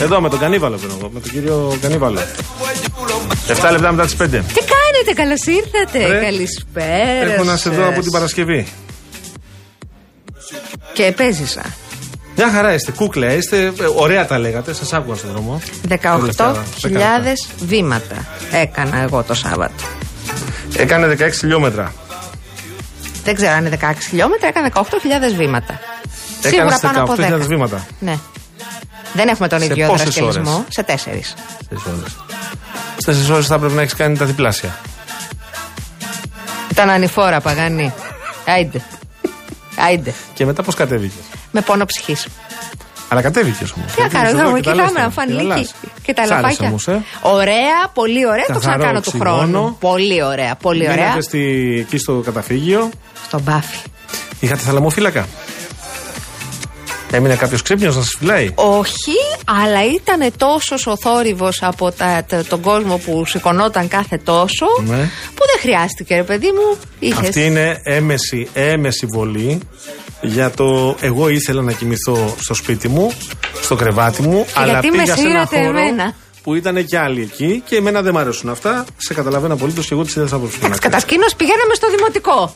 Εδώ με τον Κανίβαλο παίρνω εγώ, με τον κύριο Κανίβαλο. 7 λεπτά μετά τις 5. Τι κάνετε, καλώς ήρθατε. Ρε, Καλησπέρα. Έχω να σε δω σας. από την Παρασκευή. Και παίζησα. Μια χαρά είστε, κούκλα είστε. ε, Ωραία τα λέγατε, σας άκουγα στον δρόμο. 18.000 βήματα έκανα εγώ το Σάββατο. Έκανε 16 χιλιόμετρα. Δεν ξέρω αν είναι 16 χιλιόμετρα, έκανα 18.000 βήματα. Σίγουρα Έκανες πάνω από 18.000 10. βήματα. Ναι. Δεν έχουμε τον Σε ίδιο πόσες δραστηρισμό. ώρες; Σε τέσσερις. Στι 4 ώρες θα πρέπει να έχεις κάνει τα διπλάσια. Ήταν ανηφόρα, Παγάνη. Άιντε. Άιντε. Και μετά πώς κατέβηκες; Με πόνο ψυχής. Αλλά κατέβηκες όμως. Τι να κάνω, θα μου κοιτάμε να φανλίκι και τα λαπάκια. ε; Ωραία, πολύ ωραία. Το Καθαρό ξανακάνω του οξυγόνο. χρόνου. Πολύ ωραία, πολύ ωραία. Μείνατε στη, εκεί στο καταφύγιο. Στον μπάφι. Είχατε θαλαμοφύλακα. Έμεινε κάποιο ξύπνιο να σα φυλάει. Όχι, αλλά ήταν τόσο ο θόρυβο από τα, τα- τον κόσμο που σηκωνόταν κάθε τόσο, Ναι. που δεν χρειάστηκε, ρε παιδί μου. Είχες. Αυτή είναι έμεση, έμεση βολή για το εγώ ήθελα να κοιμηθώ στο σπίτι μου, στο κρεβάτι μου, αλλά γιατί με πήγα σε ένα σύρατε χώρο εμένα. που ήταν και άλλοι εκεί και εμένα δεν μ' αρέσουν αυτά. Σε καταλαβαίνω απολύτω και εγώ τι είδα από του Εντάξει, κατασκήνωση πηγαίναμε στο δημοτικό.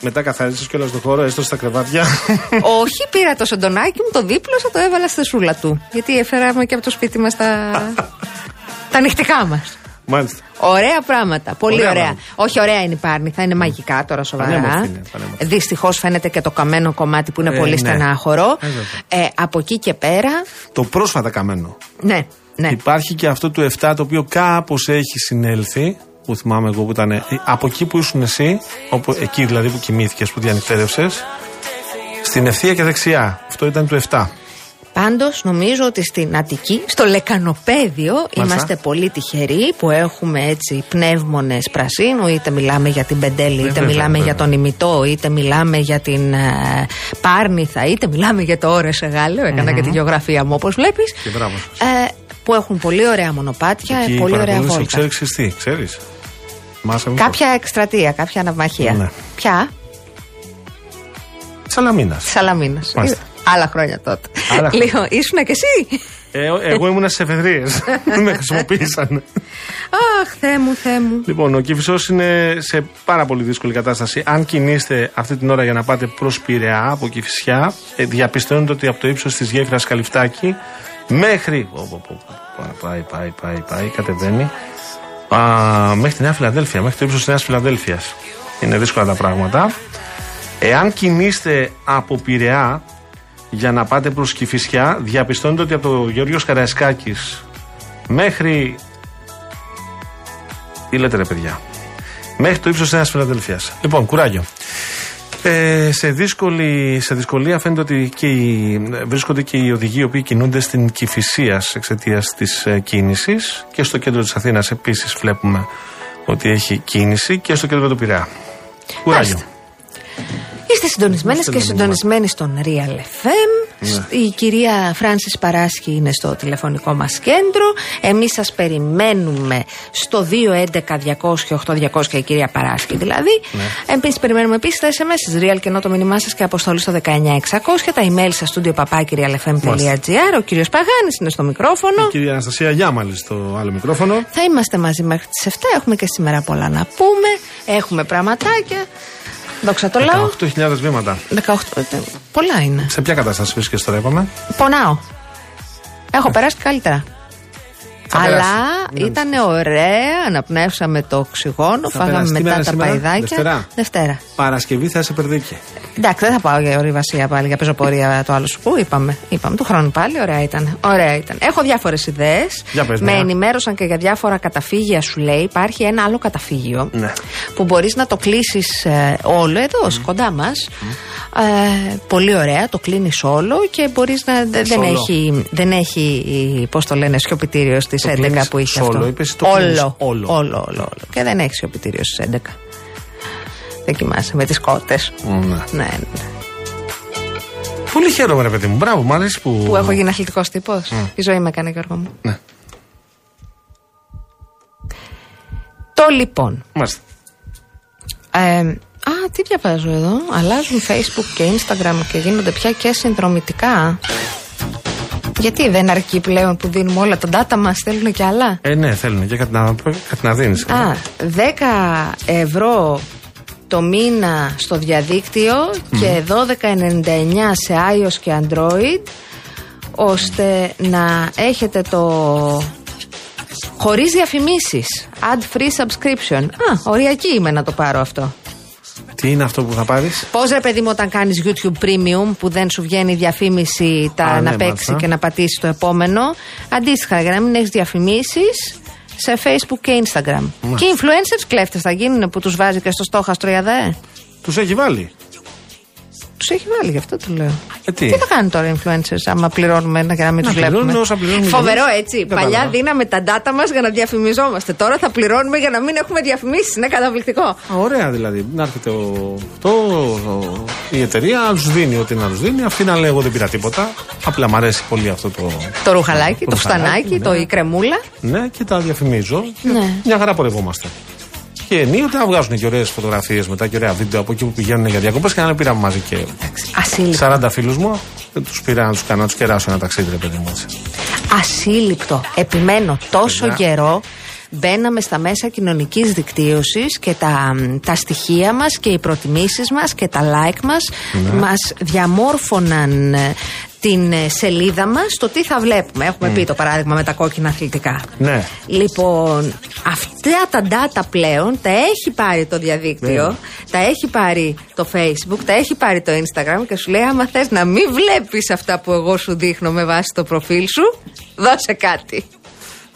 Μετά καθάρισε κιόλας το χώρο, έστω στα κρεβάτια. Όχι, πήρα το σεντονάκι μου, το δίπλωσα, το έβαλα στη σούλα του. Γιατί έφεραμε και από το σπίτι μας τα. τα νυχτικά μας. Μάλιστα. Ωραία πράγματα. Πολύ Ωραία ωραία. πράγματα. Όχι, ωραία είναι η Πάρνη. Θα είναι μαγικά τώρα σοβαρά. Πανέμορφη είναι, πανέμορφη. Δυστυχώς φαίνεται και το καμένο κομμάτι που είναι Ε, πολύ ναι. στενάχωρο. Ε, βέβαια. Ε, από εκεί και πέρα. Το πρόσφατα καμένο. Ναι, ναι. Υπάρχει και αυτό του 7 το οποίο κάπως έχει συνέλθει. Που θυμάμαι εγώ που ήταν. ε, Από εκεί που ήσουν εσύ, όπου, εκεί δηλαδή που κοιμήθηκες, που διανυκτέρευσε, στην ευθεία και δεξιά. Αυτό ήταν του 7. Πάντως, νομίζω ότι στην Αττική, στο Λεκανοπέδιο, είμαστε πολύ τυχεροί που έχουμε έτσι πνεύμονες πρασίνου. Είτε μιλάμε για την Πεντέλη, είτε βέβαια, μιλάμε βέβαια. για τον Ημιτό, είτε μιλάμε για την ε, Πάρνηθα, είτε μιλάμε για το Όρε Γάλλιο. Έκανα και τη γεωγραφία μου, όπως βλέπεις. Και μπράβο. Ε, που έχουν πολύ ωραία μονοπάτια, Εκεί πολύ ωραία παρακολούθησε ο βόλτα. Ξέρξης τι, ξέρεις. Μάσα μου. Κάποια εκστρατεία, κάποια ναυμαχία. Ναι. Ποια; Σαλαμίνας. Σαλαμίνας. Μάλιστα. Άλλα χρόνια τότε. Άλλα χρόνια. Λίγο, ήσουν και εσύ; Ε, εγώ ήμουνα στι εφεδρείες. με χρησιμοποίησαν. Αχ, Θεέ μου, Θεέ μου. Λοιπόν, ο Κυφισός είναι σε πάρα πολύ δύσκολη κατάσταση. Αν κινείστε αυτή την ώρα για να πάτε προς Πειραιά από Κυφισιά, ε, διαπιστώνετε ότι από το ύψος της γέφυρας Καλυφτάκη μέχρι. Ω, πω, πω, πω, Πάει, πάει, πάει, πάει, κατεβαίνει. Α, μέχρι τη Νέα Φιλαδέλφια, μέχρι το ύψος της Νέας Φιλαδέλφιας. Είναι δύσκολα τα πράγματα. Εάν κινείστε από Πειραιά για να πάτε προς Κυφισιά, διαπιστώνετε ότι από το Γεώργιο Καραϊσκάκης μέχρι τι λέτε ρε παιδιά; Μέχρι το ύψος της Νέας Φιλαδελφία. Λοιπόν, κουράγιο. Ε, σε, δύσκολη, σε δυσκολία φαίνεται ότι και οι, βρίσκονται και οι οδηγοί οι οποίοι κινούνται στην Κυφυσία εξαιτίας της ε, κίνησης και στο κέντρο της Αθήνας επίσης βλέπουμε ότι έχει κίνηση και στο κέντρο του Πειραιά. Κουράγιο. Μάλιστα. Είστε συντονισμένες Είστε και το συντονισμένοι στον Real FM. Η κυρία Φράνσις Παράσχη είναι στο τηλεφωνικό μας κέντρο. Εμείς σας περιμένουμε στο 211-200-8200 η κυρία Παράσχη δηλαδή. Ναι. Εμείς περιμένουμε επίσης τα SMS της Real και ενώ το μήνυμά σας και αποστολή στο 19600. Τα email σας studio papakirialfm.gr. Ο κύριος Παγάνης είναι στο μικρόφωνο. Η κυρία Αναστασία Γιάμαλη στο άλλο μικρόφωνο. Θα είμαστε μαζί μέχρι τις 7. Έχουμε και σήμερα πολλά να πούμε. Έχουμε πραγματάκια. Δόξα τω λαό. 18.000 βήματα. 18. ε, Πολλά είναι. Σε ποια κατάσταση βρίσκεσαι τώρα, είπαμε. Πονάω. Έχω περάσει και καλύτερα. Θα Αλλά περάσει. ήταν ωραία, αναπνεύσαμε το οξυγόνο, Θα φάγαμε περάσει. Τι μετά μέρα τα σήμερα; παϊδάκια. Δευτέρα. Δευτέρα. Παρασκευή θα σε περδίκη. Εντάξει, δεν θα πάω για ορειβασία πάλι, για πεζοπορία το άλλο σου. Πού είπαμε; Είπαμε του χρόνου πάλι, ωραία ήταν. Ωραία ήταν. Έχω διάφορες ιδέες. Για πες, Με μια. ενημέρωσαν και για διάφορα καταφύγια, σου λέει. Υπάρχει ένα άλλο καταφύγιο Ναι. που μπορείς να το κλείσεις όλο εδώ, κοντά μας. Ε, πολύ ωραία, το κλείνεις όλο και μπορείς να. δε- Δεν Σόλο. έχει, δεν έχει πώς το λένε, σιωπητήριο στι Το 11 κλείνεις που είχες σόλο, αυτό. είπες, το κλείνεις όλο, όλο. όλο, όλο, όλο. Και δεν έχει σιωπητήριο στις 11. Δεν κοιμάσαι με τις κότες. Ναι. Ναι, ναι. Πολύ χαίρομαι, ρε παιδί μου. Μπράβο, μου αρέσει που. Που έχω γίνει αθλητικός τύπος. Η ζωή με έκανε, Γιώργο μου. Ναι. Το λοιπόν. Μάλιστα. Ε, α, τι διαβάζω εδώ; Αλλάζουν Facebook και Instagram και γίνονται πια και συνδρομητικά. Γιατί δεν αρκεί πλέον που δίνουμε όλα τα data μας, θέλουν και άλλα; Ε, ναι, θέλουν και κάτι να, κάτι να δίνεις. Α, 10 ευρώ το μήνα στο διαδίκτυο και 12,99 σε iOS και Android ώστε να έχετε το χωρίς διαφημίσεις ad free subscription Α, οριακή είμαι να το πάρω αυτό Τι είναι αυτό που θα πάρεις; Πώς ρε παιδί μου όταν κάνεις YouTube Premium που δεν σου βγαίνει διαφήμιση τα Α, να ναι, παίξεις μάλιστα. και να πατήσεις το επόμενο Αντίστοιχα για να μην έχεις διαφημίσεις σε Facebook και Instagram Και οι influencers κλέφτες θα γίνουν που τους βάζει και στο στόχαστρο η ΑΔΕ Τους έχει βάλει. Τους έχει βάλει, γι' αυτό του λέω. Ε, τι; τι θα κάνουν τώρα οι influencers, άμα πληρώνουμε ένα για να μην Να τους βλέπουμε; πληρώνουν όσα πληρώνουμε Φοβερό εμείς. έτσι. Κατάλαβα. Παλιά δίναμε τα data μας για να διαφημιζόμαστε. Τώρα θα πληρώνουμε για να μην έχουμε διαφημίσεις. Είναι καταπληκτικό. Α, ωραία δηλαδή. Να έρχεται ο, το, ο- η εταιρεία, να τους δίνει ό,τι να τους δίνει. Αυτοί να λέγω δεν πήρα τίποτα. Απλά μου αρέσει πολύ αυτό το. Το ρουχαλάκι, το ρουχαλάκι, φουστανάκι, ναι. το η κρεμούλα. Ναι, και τα διαφημίζω. Ναι. Μια χαρά πορευόμαστε. Και ενίοτε να βγάζουν και ωραίες φωτογραφίες μετά και ωραία βίντεο από εκεί που πηγαίνουν για διακοπές και να πήραμε μαζί και Ασύλληπτο. 40 φίλους μου. Δεν τους πήρα να τους κάνω να τους κεράσω ένα ταξίδι, ρε παιδί μου έτσι. Ασύλληπτο. Επιμένω τόσο Παιδιά. καιρό. Μπαίναμε στα μέσα κοινωνικής δικτύωσης και τα, τα στοιχεία μας και οι προτιμήσεις μας και τα like μας Ναι. μας διαμόρφωναν ε, την ε, σελίδα μας το τι θα βλέπουμε. Έχουμε πει το παράδειγμα με τα κόκκινα αθλητικά. Ναι. Λοιπόν, αυτά τα data πλέον τα έχει πάρει το διαδίκτυο, Ναι. τα έχει πάρει το Facebook, τα έχει πάρει το Instagram και σου λέει άμα θες να μην βλέπεις αυτά που εγώ σου δείχνω με βάση το προφίλ σου, δώσε κάτι.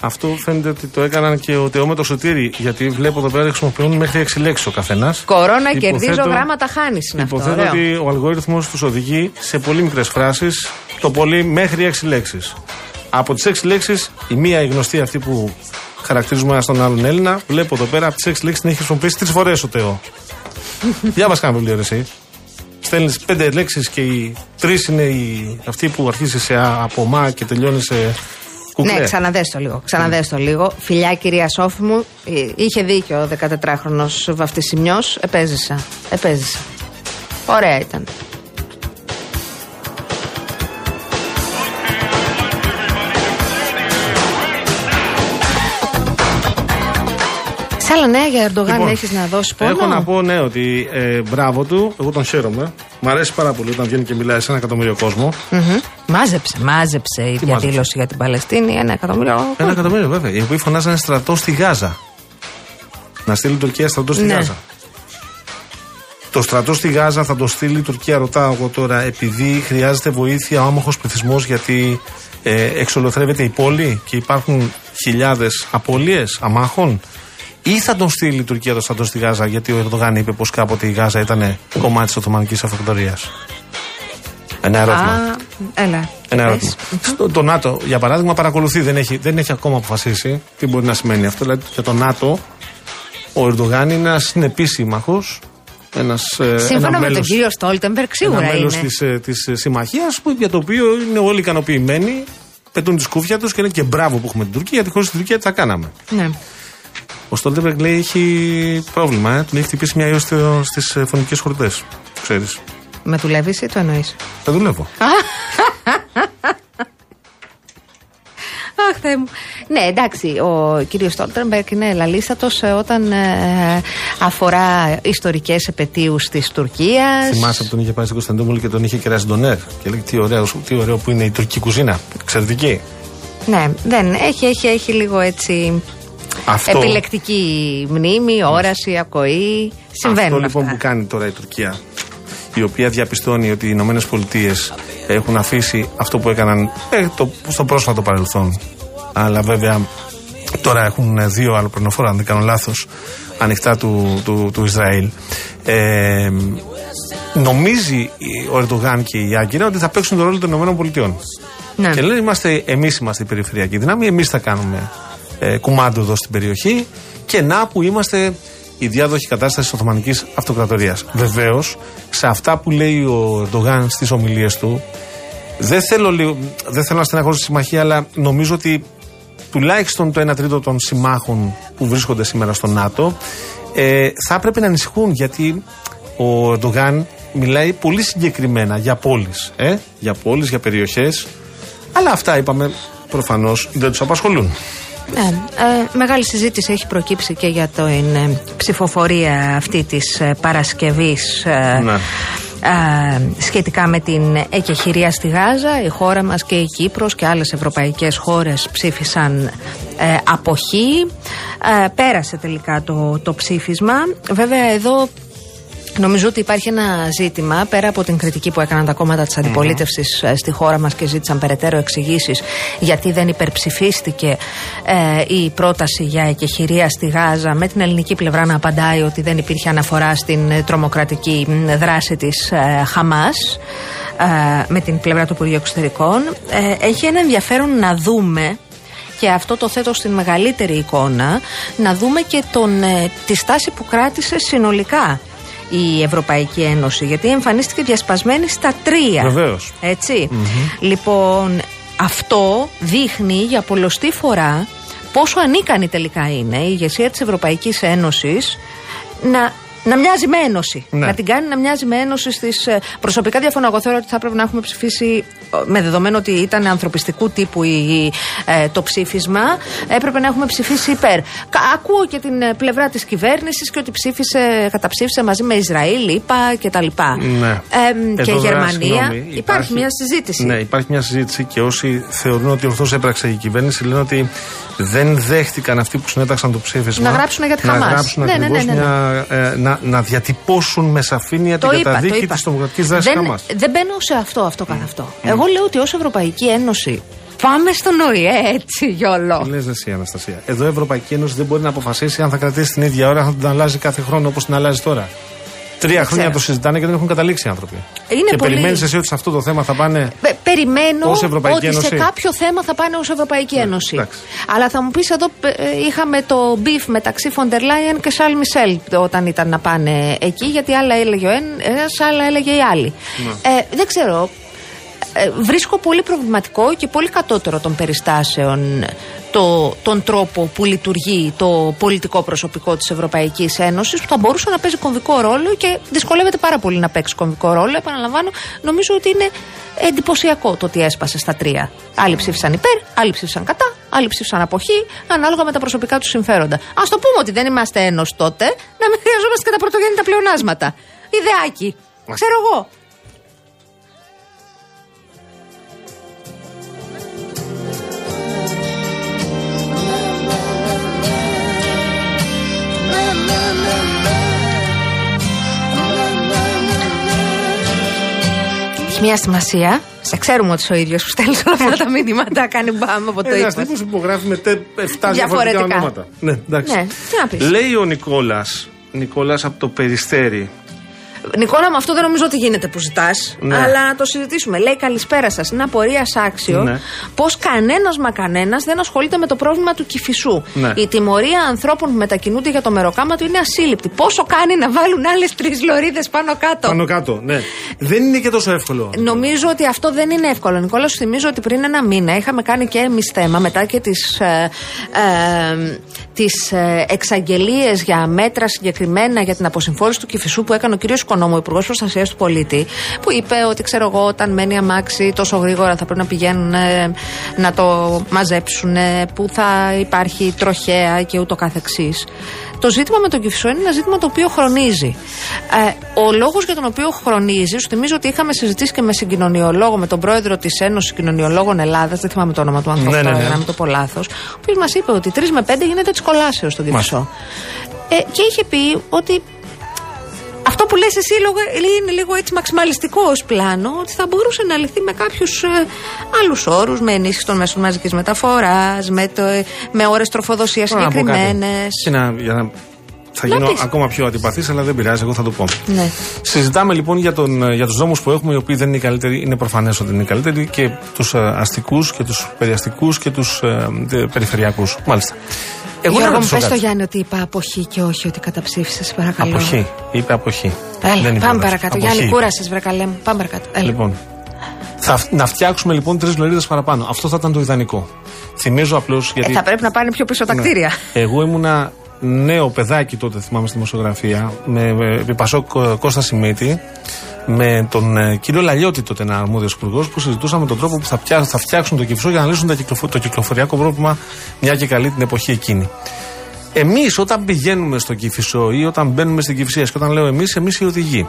Αυτό φαίνεται ότι το έκαναν και ο Τεό με το σωτήρι. Γιατί βλέπω εδώ πέρα χρησιμοποιούν μέχρι 6 λέξεις ο καθένας. Κορώνα κερδίζω γράμματα χάνεις είναι αυτό. Υποθέτω ωραίο. ότι ο αλγόριθμος τους οδηγεί σε πολύ μικρές φράσεις, το πολύ μέχρι 6 λέξεις. Από τις 6 λέξεις, η μία η γνωστή αυτή που χαρακτηρίζουμε ένα τον άλλον Έλληνα, βλέπω εδώ πέρα από τις 6 λέξεις την έχει χρησιμοποιήσει τρεις φορές ο Τεό. Διάβασε κανένα βιβλίο, ρε, εσύ. Στέλνεις πέντε λέξεις και οι τρεις είναι οι, αυτοί που αρχίζει σε α, από μα και τελειώνει σε κουκλέ. Ναι, ξαναδες το λίγο. Ξαναδες το λίγο. Φιλιά, κυρία Σόφη μου, ε, είχε δίκιο ο 14χρονο βαφτισιμιός. Επέζησα. Επέζησα. Ωραία ήταν. Άλλα νέα για Ερντογάν Λοιπόν, έχεις να δώσεις πόνο. Έχω να πω ναι ότι ε, μπράβο του, εγώ τον χαίρομαι. Μ' αρέσει πάρα πολύ όταν βγαίνει και μιλάει σε ένα εκατομμύριο κόσμο. Μμμ. Μάζεψε, μάζεψε η Τι διαδήλωση μάζεψε; για την Παλαιστίνη. Ένα εκατομμύριο. Ένα εκατομμύριο βέβαια. Οι οποίοι φωνάζανε στρατό στη Γάζα. Να στείλει η Τουρκία στρατό στη Ναι. Γάζα. Το στρατό στη Γάζα θα το στείλει η Τουρκία, ρωτάω εγώ τώρα, επειδή χρειάζεται βοήθεια ο άμαχος πληθυσμός, γιατί ε, εξολοθρεύεται η πόλη και υπάρχουν χιλιάδες απώλειες αμάχων, ή θα τον στείλει η Τουρκία το στρατό στη Γάζα, γιατί ο Ερντογάν είπε πως κάποτε η Γάζα ήταν κομμάτι της Οθωμανικής Αυτοκρατορίας. Ένα ερώτημα. Α, έλα. Ένα Πες. ερώτημα. Στο, το ΝΑΤΟ, για παράδειγμα, παρακολουθεί, δεν έχει, δεν έχει ακόμα αποφασίσει τι μπορεί να σημαίνει αυτό. Δηλαδή, για το ΝΑΤΟ, ο Ερντογάν είναι ένας συνεπής σύμμαχος. Ένας, ε, Σύμφωνα ένα με τον μέλος, κύριο Στόλτεμπεργκ, σίγουρα ένα μέλος είναι. της, ε, της ε, συμμαχίας που, για το οποίο είναι όλοι ικανοποιημένοι πετούν τη σκούφια τους και είναι και μπράβο που έχουμε την Τουρκία γιατί χωρίς την Τουρκία τι θα κάναμε. Ναι. Ο Στόλτεμπεργκ λέει έχει πρόβλημα, ε, τον έχει χτυπήσει μια ιός στις ε, φωνικές χορτές. Ξέρεις. Με δουλεύεις ή το εννοείς; Θα δουλεύω. Αχ, Θεέ μου. Ναι, εντάξει, ο κύριος Στόλτεμπεργκ είναι λαλίστατο όταν ε, αφορά ιστορικές επαιτίους της Τουρκίας. Θυμάσαι που τον είχε πάει στην Κωνσταντινούπολη και τον είχε κεράσει τον Νερ. Και λέει τι ωραίο, τι ωραίο που είναι η τουρκική κουζίνα. Εξαιρετική. Ναι, δεν. Έχει, έχει, έχει λίγο έτσι. Αυτό, Επιλεκτική μνήμη, όραση, ακοή. Συμβαίνουν αυτό λοιπόν αυτά. που κάνει τώρα η Τουρκία, η οποία διαπιστώνει ότι οι Ηνωμένες Πολιτείες έχουν αφήσει αυτό που έκαναν ε, το, στο πρόσφατο παρελθόν. Αλλά βέβαια τώρα έχουν δύο αλλοπρονοφόρα, αν δεν κάνω λάθος, ανοιχτά του, του, του Ισραήλ. Ε, νομίζει ο Ερντογάν και η Άγκυρα ότι θα παίξουν τον ρόλο των Ηνωμένων Πολιτειών. Ναι. Και λένε είμαστε, εμείς είμαστε η περιφερειακή δύναμη, εμείς θα κάνουμε ε, κουμάντο εδώ στην περιοχή και να που είμαστε η διάδοχη κατάσταση της Οθωμανικής Αυτοκρατορίας. Βεβαίως, σε αυτά που λέει ο Ερντογάν στις ομιλίες του, δεν θέλω, λίγο- δεν θέλω να στεναχωρήσω τη συμμαχία, αλλά νομίζω ότι τουλάχιστον το 1 τρίτο των συμμάχων που βρίσκονται σήμερα στο ΝΑΤΟ ε, θα έπρεπε να ανησυχούν γιατί ο Ερντογάν μιλάει πολύ συγκεκριμένα για πόλεις, ε, για πόλεις, για περιοχές αλλά αυτά είπαμε προφανώς δεν τους απασχολούν. Ναι, ε, μεγάλη συζήτηση έχει προκύψει και για την ε, ψηφοφορία αυτή της ε, Παρασκευής ε, Ναι. ε, σχετικά με την εκεχηρία στη Γάζα. Η χώρα μας και η Κύπρος και άλλες ευρωπαϊκές χώρες ψήφισαν ε, αποχή. Ε, πέρασε τελικά το, το ψήφισμα. Βέβαια εδώ Νομίζω ότι υπάρχει ένα ζήτημα πέρα από την κριτική που έκαναν τα κόμματα της αντιπολίτευσης στη χώρα μας και ζήτησαν περαιτέρω εξηγήσεις γιατί δεν υπερψηφίστηκε ε, η πρόταση για εκεχηρία στη Γάζα, με την ελληνική πλευρά να απαντάει ότι δεν υπήρχε αναφορά στην ε, τρομοκρατική μ, δράση της ε, Χαμάς ε, με την πλευρά του Υπουργείου Εξωτερικών. Ε, έχει ένα ενδιαφέρον να δούμε και αυτό το θέτω στην μεγαλύτερη εικόνα, να δούμε και τον, ε, τη στάση που κράτησε συνολικά η Ευρωπαϊκή Ένωση, γιατί εμφανίστηκε διασπασμένη στα τρία. Βεβαίως. Έτσι. Λοιπόν, αυτό δείχνει για πολλωστή φορά πόσο ανίκανη τελικά είναι η ηγεσία της Ευρωπαϊκής Ένωσης να, να μοιάζει με ένωση. Ναι. Να την κάνει να μοιάζει με ένωση στις... ε, Προσωπικά διαφωνώ. Εγώ θεωρώ ότι θα έπρεπε να έχουμε ψηφίσει ε, με δεδομένο ότι ήταν ανθρωπιστικού τύπου η, ε, το ψήφισμα. Έπρεπε να έχουμε ψηφίσει υπέρ. Κα- Ακούω και την ε, πλευρά της κυβέρνησης και ότι ψήφισε, καταψήφισε μαζί με Ισραήλ, ΙΠΑ κτλ. Ναι. Εμ, και Εδώ βέβαια, Γερμανία. συγγνώμη, υπάρχει, μια συζήτηση. Ναι, υπάρχει μια συζήτηση και όσοι θεωρούν ότι ορθώς έπραξε η κυβέρνηση λένε ότι δεν δέχτηκαν αυτοί που συνέταξαν το ψήφισμα Να γράψουν για τη να Χαμάς. γράψουν Ναι, ναι, ακριβώς ναι, ναι, ναι. Μια, ε, να, να διατυπώσουν με σαφήνεια την Το είπα, το καταδίκη είπα. της τρομοκρατική δράσης δεν, Χαμάς. δεν μπαίνω σε αυτό, αυτό καθ' αυτό. Εγώ λέω ότι ως Ευρωπαϊκή Ένωση πάμε στον ΟΗΕ έτσι γιόλο. Τι λες εσύ Αναστασία; Εδώ η Ευρωπαϊκή Ένωση δεν μπορεί να αποφασίσει αν θα κρατήσει την ίδια ώρα, αν θα την αλλάζει κάθε χρόνο όπως την αλλάζει τώρα. Τρία χρόνια ξέρω. το συζητάνε και δεν έχουν καταλήξει οι άνθρωποι. Είναι και πολύ- περιμένεις εσύ ότι σε αυτό το θέμα θα πάνε. Πε- Περιμένω Ως Ευρωπαϊκή ότι Ένωση. σε κάποιο θέμα θα πάνε ως Ευρωπαϊκή Ένωση. εντάξει. Αλλά θα μου πεις εδώ πε- ε, είχαμε το beef μεταξύ Φοντερ Λάιεν και Σαλ Μισελ όταν ήταν να πάνε εκεί γιατί άλλα έλεγε ο ένας, άλλα έλεγε η άλλη. Ναι. Ε, δεν ξέρω. Ε, βρίσκω πολύ προβληματικό και πολύ κατώτερο των περιστάσεων το, τον τρόπο που λειτουργεί το πολιτικό προσωπικό της Ευρωπαϊκής Ένωσης που θα μπορούσε να παίζει κομβικό ρόλο και δυσκολεύεται πάρα πολύ να παίξει κομβικό ρόλο. Επαναλαμβάνω, νομίζω ότι είναι εντυπωσιακό το ότι έσπασε στα τρία. Άλλοι ψήφισαν υπέρ, άλλοι ψήφισαν κατά, άλλοι ψήφισαν αποχή, ανάλογα με τα προσωπικά του συμφέροντα. Α το πούμε ότι δεν είμαστε ένωση τότε, να μην χρειαζόμαστε και τα πρωτογέννητα πλεονάσματα. Ιδεάκι. Ξέρω εγώ. Έχει μια σημασία. Σε ξέρουμε ότι είσαι ο ίδιος που στέλνεις όλα αυτά τα μηνύματα. Κάνει μπαμ από το Ένας ύφος. τύπος που υπογράφει με τε, 7 διαφορετικά Διαφορετικά. ονόματα. Ναι, εντάξει. Ναι, τι να πεις. Λέει ο Νικόλας, Νικόλας από το Περιστέρι. Νικόλα, με αυτό δεν νομίζω ότι γίνεται που ζητάς. Ναι. Αλλά να το συζητήσουμε. Λέει καλησπέρα σας. Είναι απορία άξιο Ναι. πως κανένας μα κανένας δεν ασχολείται με το πρόβλημα του κυφισού. Ναι. Η τιμωρία ανθρώπων που μετακινούνται για το μεροκάμα του είναι ασύλληπτη. Πόσο κάνει να βάλουν άλλες τρεις λωρίδες πάνω κάτω; Πάνω κάτω, ναι. Δεν είναι και τόσο εύκολο. Νομίζω ότι αυτό δεν είναι εύκολο. Νικόλα, σου θυμίζω ότι πριν ένα μήνα είχαμε κάνει και εμείς θέμα μετά και τις ε, ε, τις, ε, εξαγγελίες για μέτρα συγκεκριμένα για την αποσυμφόρηση του κυφισού που έκανε ο κ. Νόμο, ο Υπουργός Προστασίας του Πολίτη, που είπε ότι ξέρω εγώ, όταν μένει αμάξι τόσο γρήγορα θα πρέπει να πηγαίνουν ε, να το μαζέψουν, που θα υπάρχει τροχέα και ούτω καθεξής. Το ζήτημα με τον Κυφισό είναι ένα ζήτημα το οποίο χρονίζει. Ε, ο λόγος για τον οποίο χρονίζει, σου θυμίζω ότι είχαμε συζητήσει και με συγκοινωνιολόγο, με τον πρόεδρο της Ένωσης Κοινωνιολόγων Ελλάδας, δεν θυμάμαι το όνομα του άνθρωπου, ναι, ναι, ναι. να μην το πω λάθος, ο οποίος μας είπε ότι 3 με 5 γίνεται της κολάσεως στον Κυφισό. Ε, και είχε πει ότι αυτό που λες εσύ είναι λίγο έτσι μαξιμαλιστικό ως πλάνο ότι θα μπορούσε να λυθεί με κάποιους ε, άλλους όρους, με ενίσχυση των μέσων μαζικής μεταφοράς, με, το, ε, με ώρες τροφοδοσίας συγκεκριμένες. για να θα γίνω ακόμα πιο αντιπαθής, αλλά δεν πειράζει, εγώ θα το πω. Ναι. Συζητάμε λοιπόν για, τον, ε, για τους δρόμους που έχουμε, οι οποίοι δεν είναι οι καλύτεροι. Είναι προφανές ότι είναι οι καλύτεροι και τους ε, αστικούς και τους περιαστικού και τους ε, περιφερειακούς. Μάλιστα. Εγώ Γιώργο μου πες στο Γιάννη ότι είπα αποχή και όχι ότι καταψήφισες, παρακαλώ. Αποχή. Είπε αποχή. Έλα, Δεν πάμε παρακάτω. Αποχή. Γιάννη, κούρασες, βρε μου. Πάμε παρακάτω. Έλα. Λοιπόν, θα, να φτιάξουμε λοιπόν τρεις λωρίδες παραπάνω. Αυτό θα ήταν το ιδανικό. Θυμίζω απλώς. Γιατί... Ε, θα πρέπει να πάνε πιο πίσω τα ναι. κτίρια. Εγώ ήμουνα νέο παιδάκι τότε, θυμάμαι στη δημοσιογραφία, με, με Πασόκ Κώστα Σιμίτη, με τον ε, κύριο Λαλιώτη, τότε ένα αρμόδιος υπουργός, που συζητούσαμε τον τρόπο που θα, πια, θα φτιάξουν το κυφισό για να λύσουν το κυκλοφοριακό πρόβλημα μια και καλή την εποχή εκείνη. Εμείς όταν πηγαίνουμε στο κυφισό ή όταν μπαίνουμε στην κυφισία, και όταν λέω εμείς, εμείς οι οδηγοί,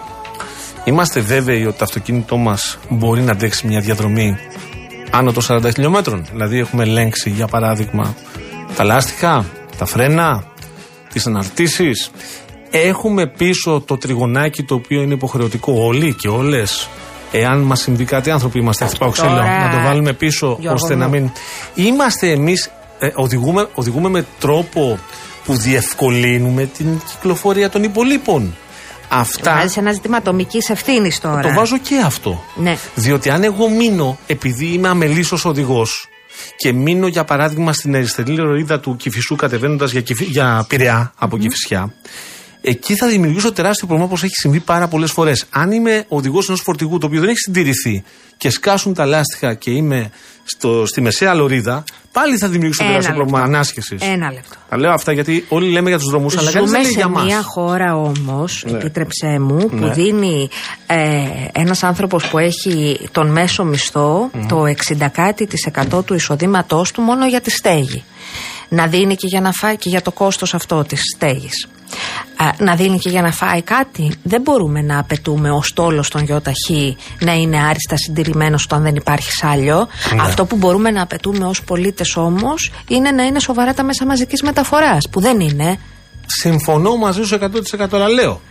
είμαστε βέβαιοι ότι το αυτοκίνητό μας μπορεί να αντέξει μια διαδρομή άνω των 40 χιλιόμετρων; Δηλαδή, έχουμε ελέγξει, για παράδειγμα, τα λάστιχα, τα φρένα, τις αναρτήσεις. Έχουμε πίσω το τριγωνάκι το οποίο είναι υποχρεωτικό όλοι και όλες. Εάν μας συμβεί κάτι, άνθρωποι είμαστε, χτυπάω ξύλο, να το βάλουμε πίσω ώστε να μην. Είμαστε εμείς, ε, οδηγούμε, οδηγούμε με τρόπο που διευκολύνουμε την κυκλοφορία των υπολείπων. Αυτά. Βάζεις ένα ζήτημα ατομικής ευθύνης τώρα. Το βάζω και αυτό. Ναι. Διότι αν εγώ μείνω, επειδή είμαι αμελής οδηγός, και μείνω για παράδειγμα στην αριστερή λωρίδα του Κυφισού κατεβαίνοντας για, για Πειραιά από mm. Κυφισιά, εκεί θα δημιουργήσω τεράστιο πρόβλημα όπως έχει συμβεί πάρα πολλές φορές. Αν είμαι οδηγός ενός φορτηγού το οποίο δεν έχει συντηρηθεί και σκάσουν τα λάστιχα και είμαι στο, στη μεσαία λωρίδα, πάλι θα δημιουργήσω τεράστιο πρόβλημα ανάσχεσης. Ένα λεπτό. Τα λέω αυτά γιατί όλοι λέμε για τους δρόμους, αλλά κανείς δεν λέει για μας. Σε μια χώρα όμως, ναι. επίτρεψέ μου, που ναι. δίνει ε, ένας άνθρωπος που έχει τον μέσο μισθό το 60% του εισοδήματός του μόνο για τη στέγη. Να δίνει και για να φάει και για το κόστος αυτό της στέγης να δίνει και για να φάει κάτι. Δεν μπορούμε να απαιτούμε ο στόλος των ΙΟΤΑΧΗ να είναι άριστα συντηρημένος όταν δεν υπάρχει σάλιο. Ναι. Αυτό που μπορούμε να απαιτούμε ως πολίτες όμως είναι να είναι σοβαρά τα μέσα μαζικής μεταφοράς, που δεν είναι. Συμφωνώ μαζί σου 100% αλλά λέω.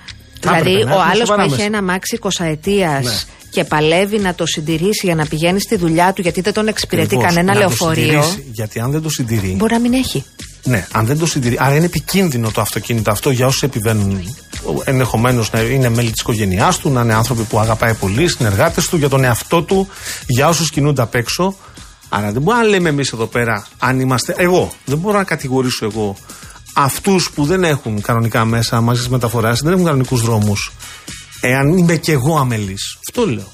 Δηλαδή, ο άλλος που έχει ένα μάξι 20 ετία ναι. και παλεύει να το συντηρήσει για να πηγαίνει στη δουλειά του γιατί δεν τον εξυπηρετεί κανένα λεωφορείο. γιατί αν δεν το συντηρεί. Μπορεί να μην έχει. Ναι, αν δεν το συντηρεί. Άρα είναι επικίνδυνο το αυτοκίνητο αυτό για όσου επιβαίνουν. Ενδεχομένως να είναι μέλη της οικογένειάς του, να είναι άνθρωποι που αγαπάει πολύ, συνεργάτες του, για τον εαυτό του, για όσους κινούνται απ' έξω. Άρα δεν μπορούμε να λέμε εμείς εδώ πέρα, αν είμαστε. Εγώ, δεν μπορώ να κατηγορήσω εγώ αυτούς που δεν έχουν κανονικά μέσα μαζί μεταφοράς, δεν έχουν κανονικούς δρόμους. Εάν είμαι και εγώ αμελής. Αυτό λέω.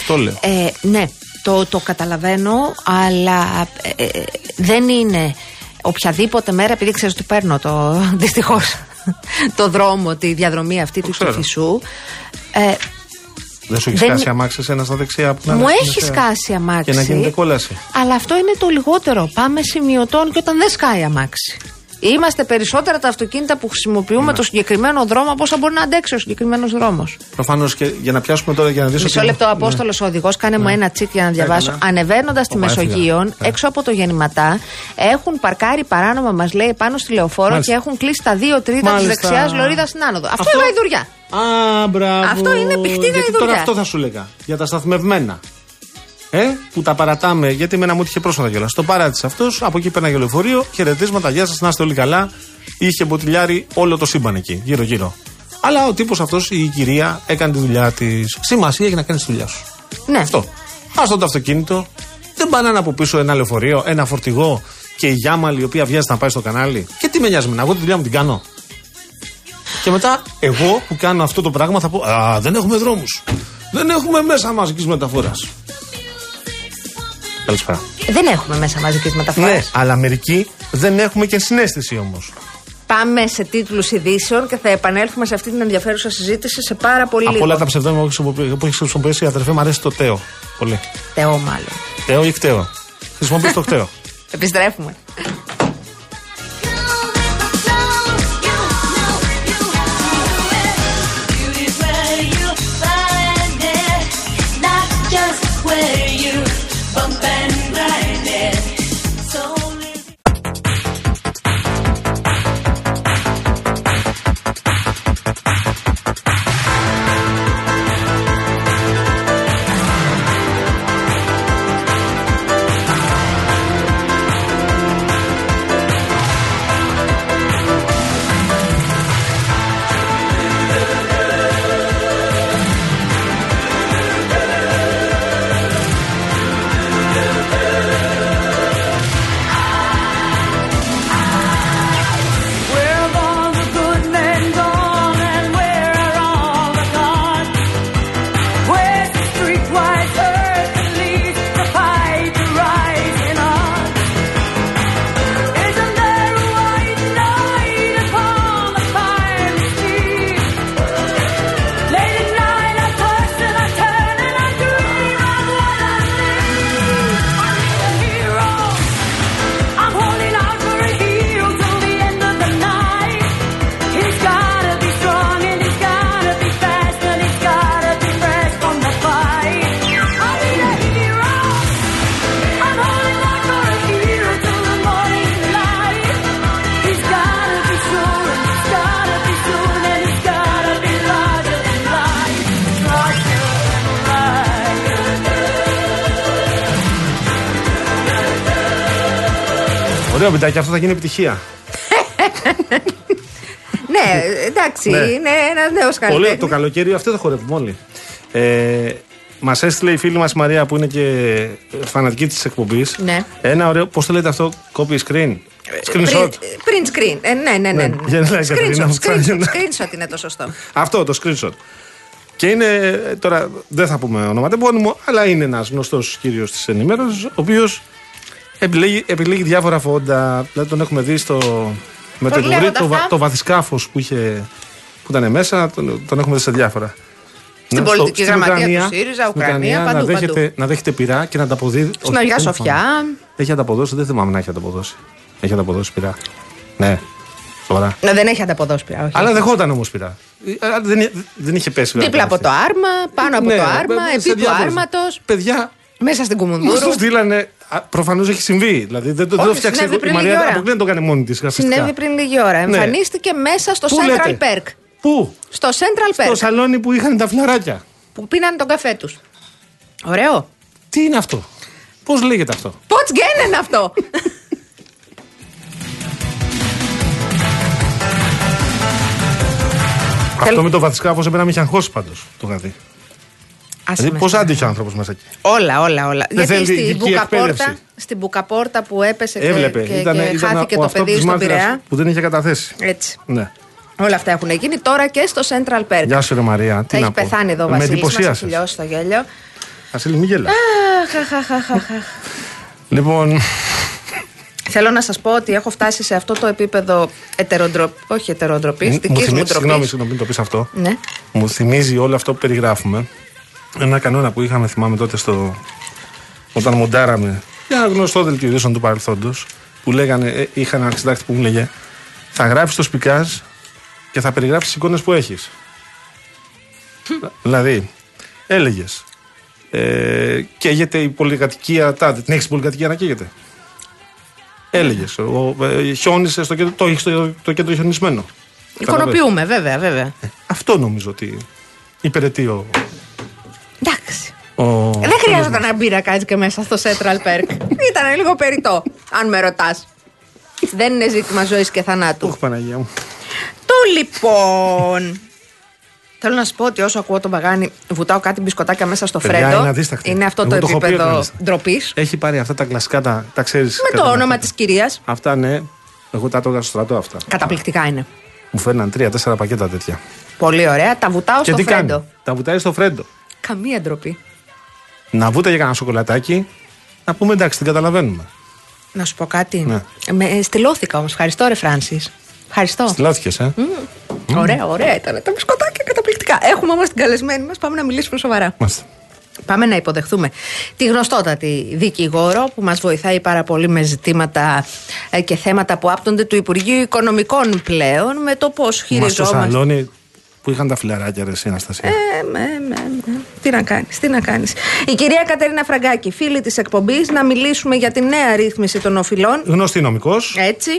Αυτό λέω. Ε, ναι, το, το καταλαβαίνω, αλλά ε, ε, δεν είναι οποιαδήποτε μέρα, επειδή ξέρω ότι παίρνω το δυστυχώς το δρόμο, τη διαδρομή αυτή του Κηφισού. Ε, δεν σου έχει δεν... σκάσει αμάξι ένας στα δεξιά που να Μου έχει σκάσει αμάξι. Και να γίνεται κόλαση. Αλλά αυτό είναι το λιγότερο. Πάμε σημειωτών και όταν δεν σκάει αμάξι. Είμαστε περισσότερα τα αυτοκίνητα που χρησιμοποιούμε ναι. το συγκεκριμένο δρόμο από όσα μπορεί να αντέξει ο συγκεκριμένος δρόμος. Προφανώς και για να πιάσουμε τώρα για να δεις. Μισό λεπτό, Απόστολος ναι. οδηγός, κάνε ναι. μου ένα τσίτ για να διαβάσω. Ανεβαίνοντας τη Μεσογείων, ναι. έξω από το γεννηματά, έχουν παρκάρει παράνομα, μας λέει, πάνω στη λεωφόρο Μάλιστα. και έχουν κλείσει τα δύο τρίτα της δεξιάς λωρίδα στην άνοδο. Αυτό, αυτό είναι γαϊδουριά. Α, μπράβο. Αυτό είναι πιχτή γαϊδουριά. Τώρα αυτό θα σου λέγα. Για τα σταθμευμένα. Ε, που τα παρατάμε, γιατί με ένα μου είχε πρόσφατα κιόλας. Το παράτησε αυτός, από εκεί πέρναγε λεωφορείο, χαιρετίσματα, γεια σας, να είστε όλοι καλά. Είχε μποτιλιάρει όλο το σύμπαν εκεί, γύρω-γύρω. Αλλά ο τύπος αυτός, η κυρία, έκανε τη δουλειά της. Σημασία έχει να κάνεις τη δουλειά σου. Ναι. Αυτό. Α το αυτοκίνητο, δεν πάνε από πίσω ένα λεωφορείο, ένα φορτηγό και η Γιάμαλη η οποία βιάζει να πάει στο κανάλι. Και τι με νοιάζει με εγώ τη δουλειά μου την κάνω. Και μετά, εγώ που κάνω αυτό το πράγμα θα πω Α, δεν έχουμε δρόμους. Δεν έχουμε μέσα μαζικής μεταφοράς. Καλησπέρα. Δεν έχουμε μέσα μαζική μεταφορά. Ναι, αλλά μερικοί δεν έχουμε και συνέστηση όμως. Πάμε σε τίτλους ειδήσεων και θα επανέλθουμε σε αυτή την ενδιαφέρουσα συζήτηση σε πάρα πολύ Από λίγο. όλα τα ψευδόνυμα που χρησιμοποιεί- που έχει χρησιμοποιήσει η αδερφή μου αρέσει το Τέο. Πολύ. Θεό, μάλλον. Τέο ή κτέο. Χρησιμοποιείς το κτέο. Επιστρέφουμε. Ωραίο βιντεάκι, αυτό θα γίνει επιτυχία. ναι, εντάξει, Ναι. είναι ένα νέος Πολύ, καλλιτέχνη. το καλοκαίρι αυτό θα χορεύουμε όλοι. Ε, Μας έστειλε η φίλη μας Μαρία που είναι και φανατική της εκπομπής. Ναι. Ένα ωραίο, πώς το λέτε αυτό, copy screen; Screenshot. Print, print screen. Ε, ναι, ναι, ναι. Ναι, για να λέει, Κατερίνα, Screenshot, μου screenshot, κάνει. screenshot είναι το σωστό. Αυτό το screenshot. Και είναι, ε, τώρα δεν θα πούμε ονοματεπώνυμο, αλλά είναι ένας γνωστός κύριος της ενημέρωσης, ο οποίος επιλέγει, επιλέγει διάφορα φόντα. Δηλαδή τον έχουμε δει στο. Με το, Πώς λέγονται το, βα- αυτά; το βαθισκάφος που, είχε, που ήταν μέσα, τον, τον έχουμε δει σε διάφορα. Στην Ναι, πολιτική στην γραμματεία του Ουκρανία, ΣΥΡΙΖΑ, στην Ουκρανία, παντού, να, παντού. δέχεται, να δέχεται πειρά και να ανταποδίδει. Στην Αγία Σοφιά. Έχει ανταποδώσει, δεν θυμάμαι να έχει ανταποδώσει. Έχει ανταποδώσει πειρά. Ναι, σοβαρά. Ναι, δεν έχει ανταποδώσει πια. Όχι. Αλλά δεχόταν όμως πειρά. Ε, αλλά Δεν, δεν είχε πέσει βέβαια. Δίπλα από το άρμα, πάνω από Ναι, το άρμα, σε επί του διάφορες- άρματος, Παιδιά, μέσα στην Μα το Κουμουνδούρου. στείλανε. Προφανώς έχει συμβεί. Δηλαδή δεν το, δεν το Όχι, φτιάξει. συνέβη Η πριν λίγη Μαρία ώρα. αποκλείεται να το κάνει μόνη της. Συνέβη πριν λίγη ώρα. Εμφανίστηκε μέσα στο Πού Central λέτε; Perk. Πού; Στο Central Στο Perk. σαλόνι που είχαν τα φλαράκια. Που πίνανε τον καφέ τους. Ωραίο. Τι είναι αυτό; Πώς λέγεται αυτό; Πώς είναι αυτό; Αυτό με το βαθισκάφο έπρεπε να με είχε αγχώσει πάντως το είχα δει. Άσε Δηλαδή, με πώς σε- άντυχε ο άνθρωπος μέσα εκεί; Όλα, όλα, όλα. Δεν Γιατί θέλει στην ειδική μπουκαπόρτα, εκπαίδευση. στην μπουκαπόρτα που έπεσε και, Έβλεπε. και, ήταν, και ήταν χάθηκε ο το αυτός παιδί της στον μάρτυρας Πειραιά. που δεν είχε καταθέσει. Έτσι. Ναι. Όλα αυτά έχουν γίνει τώρα και στο Central Perk. Γεια σου, ρε Μαρία. Τι Θα να έχει πω. πεθάνει εδώ ο Με Βασίλης, μας έχει εντυπωσίασες. λιώσει το γέλιο. Βασίλη, μην γελάς. Αχ, αχ, αχ, αχ, αχ. Λοιπόν, Θέλω να σας πω ότι έχω φτάσει σε αυτό το επίπεδο ετεροντροπή. Όχι ετεροντροπή, μου δική μου θυμίζει, συγγνώμη, ντροπής. συγγνώμη, μην το πεις αυτό. Ναι. Μου θυμίζει όλο αυτό που περιγράφουμε. Ένα κανόνα που είχαμε, θυμάμαι τότε, στο... όταν μοντάραμε για ένα γνωστό δελτίο ειδήσεων του παρελθόντος. Που λέγανε, ε, είχα ένα συντάκτη που μου λέγε Θα γράφει το σπικάζ και θα περιγράψεις τις εικόνες που έχεις. δηλαδή, έλεγες. Ε, καίγεται η πολυκατοικία τάδε. Την έχεις την πολυκατοικία να καίγεται. Έλεγες. Ε, χιόνισες στο κέντρο, το έχεις το, το κέντρο χιονισμένο. Εικονοποιούμε, βέβαια, βέβαια. Αυτό νομίζω ότι υπηρετεί ο. Εντάξει. ο Δεν χρειάζεται να μπει να κάτσει και μέσα στο Central Perk. Ήταν λίγο περιττό, αν με ρωτάς. Δεν είναι ζήτημα ζωής και θανάτου. Ωχ, Παναγία μου. Το λοιπόν. Θέλω να σου πω ότι όσο ακούω τον Παγάνη, βουτάω κάτι μπισκοτάκια μέσα στο Παιδιά, φρέντο. είναι αδίστακτη. Είναι αυτό Εγώ το το έχω πει επίπεδο μάλιστα. ντροπής. Έχει πάρει αυτά τα κλασικά, τα, τα ξέρεις. Με το όνομα της κυρίας. Αυτά ναι. Εγώ τα τρώγα στο στρατό αυτά. Καταπληκτικά είναι. Μου φέρναν τρία-τέσσερα πακέτα τέτοια. Πολύ ωραία. Τα βουτάω και στο τι φρέντο. κάνει. Τα βουτάει στο φρέντο. Καμία ντροπή. Να βούταγε κανένα σοκολατάκι. Να πούμε εντάξει, την καταλαβαίνουμε. Να σου πω κάτι. Ναι. Με, στυλώθηκα όμως. Ευχαριστώ, ρε Φράνσις. Ευχαριστώ. Στυλώθηκες, ε; Ωραία, ωραία ήταν. Τα μπισκοτάκια καταπληκτικά. Έχουμε όμως την καλεσμένη μας. Πάμε να μιλήσουμε σοβαρά. Μάλιστα. Πάμε να υποδεχθούμε τη γνωστότατη δικηγόρο που μας βοηθάει πάρα πολύ με ζητήματα ε, και θέματα που άπτονται του Υπουργείου Οικονομικών πλέον με το πώς Μας στο χειριζόμαστε. σαλόνι που είχαν τα φιλαράκια, ρε, εσύ, Αναστασία; Ε, με, με, με. Τι να κάνεις, τι να κάνεις. Η κυρία Κατερίνα Φραγκάκη, φίλη της εκπομπής, να μιλήσουμε για τη νέα ρύθμιση των οφειλών. Γνωστή νομικός. Έτσι,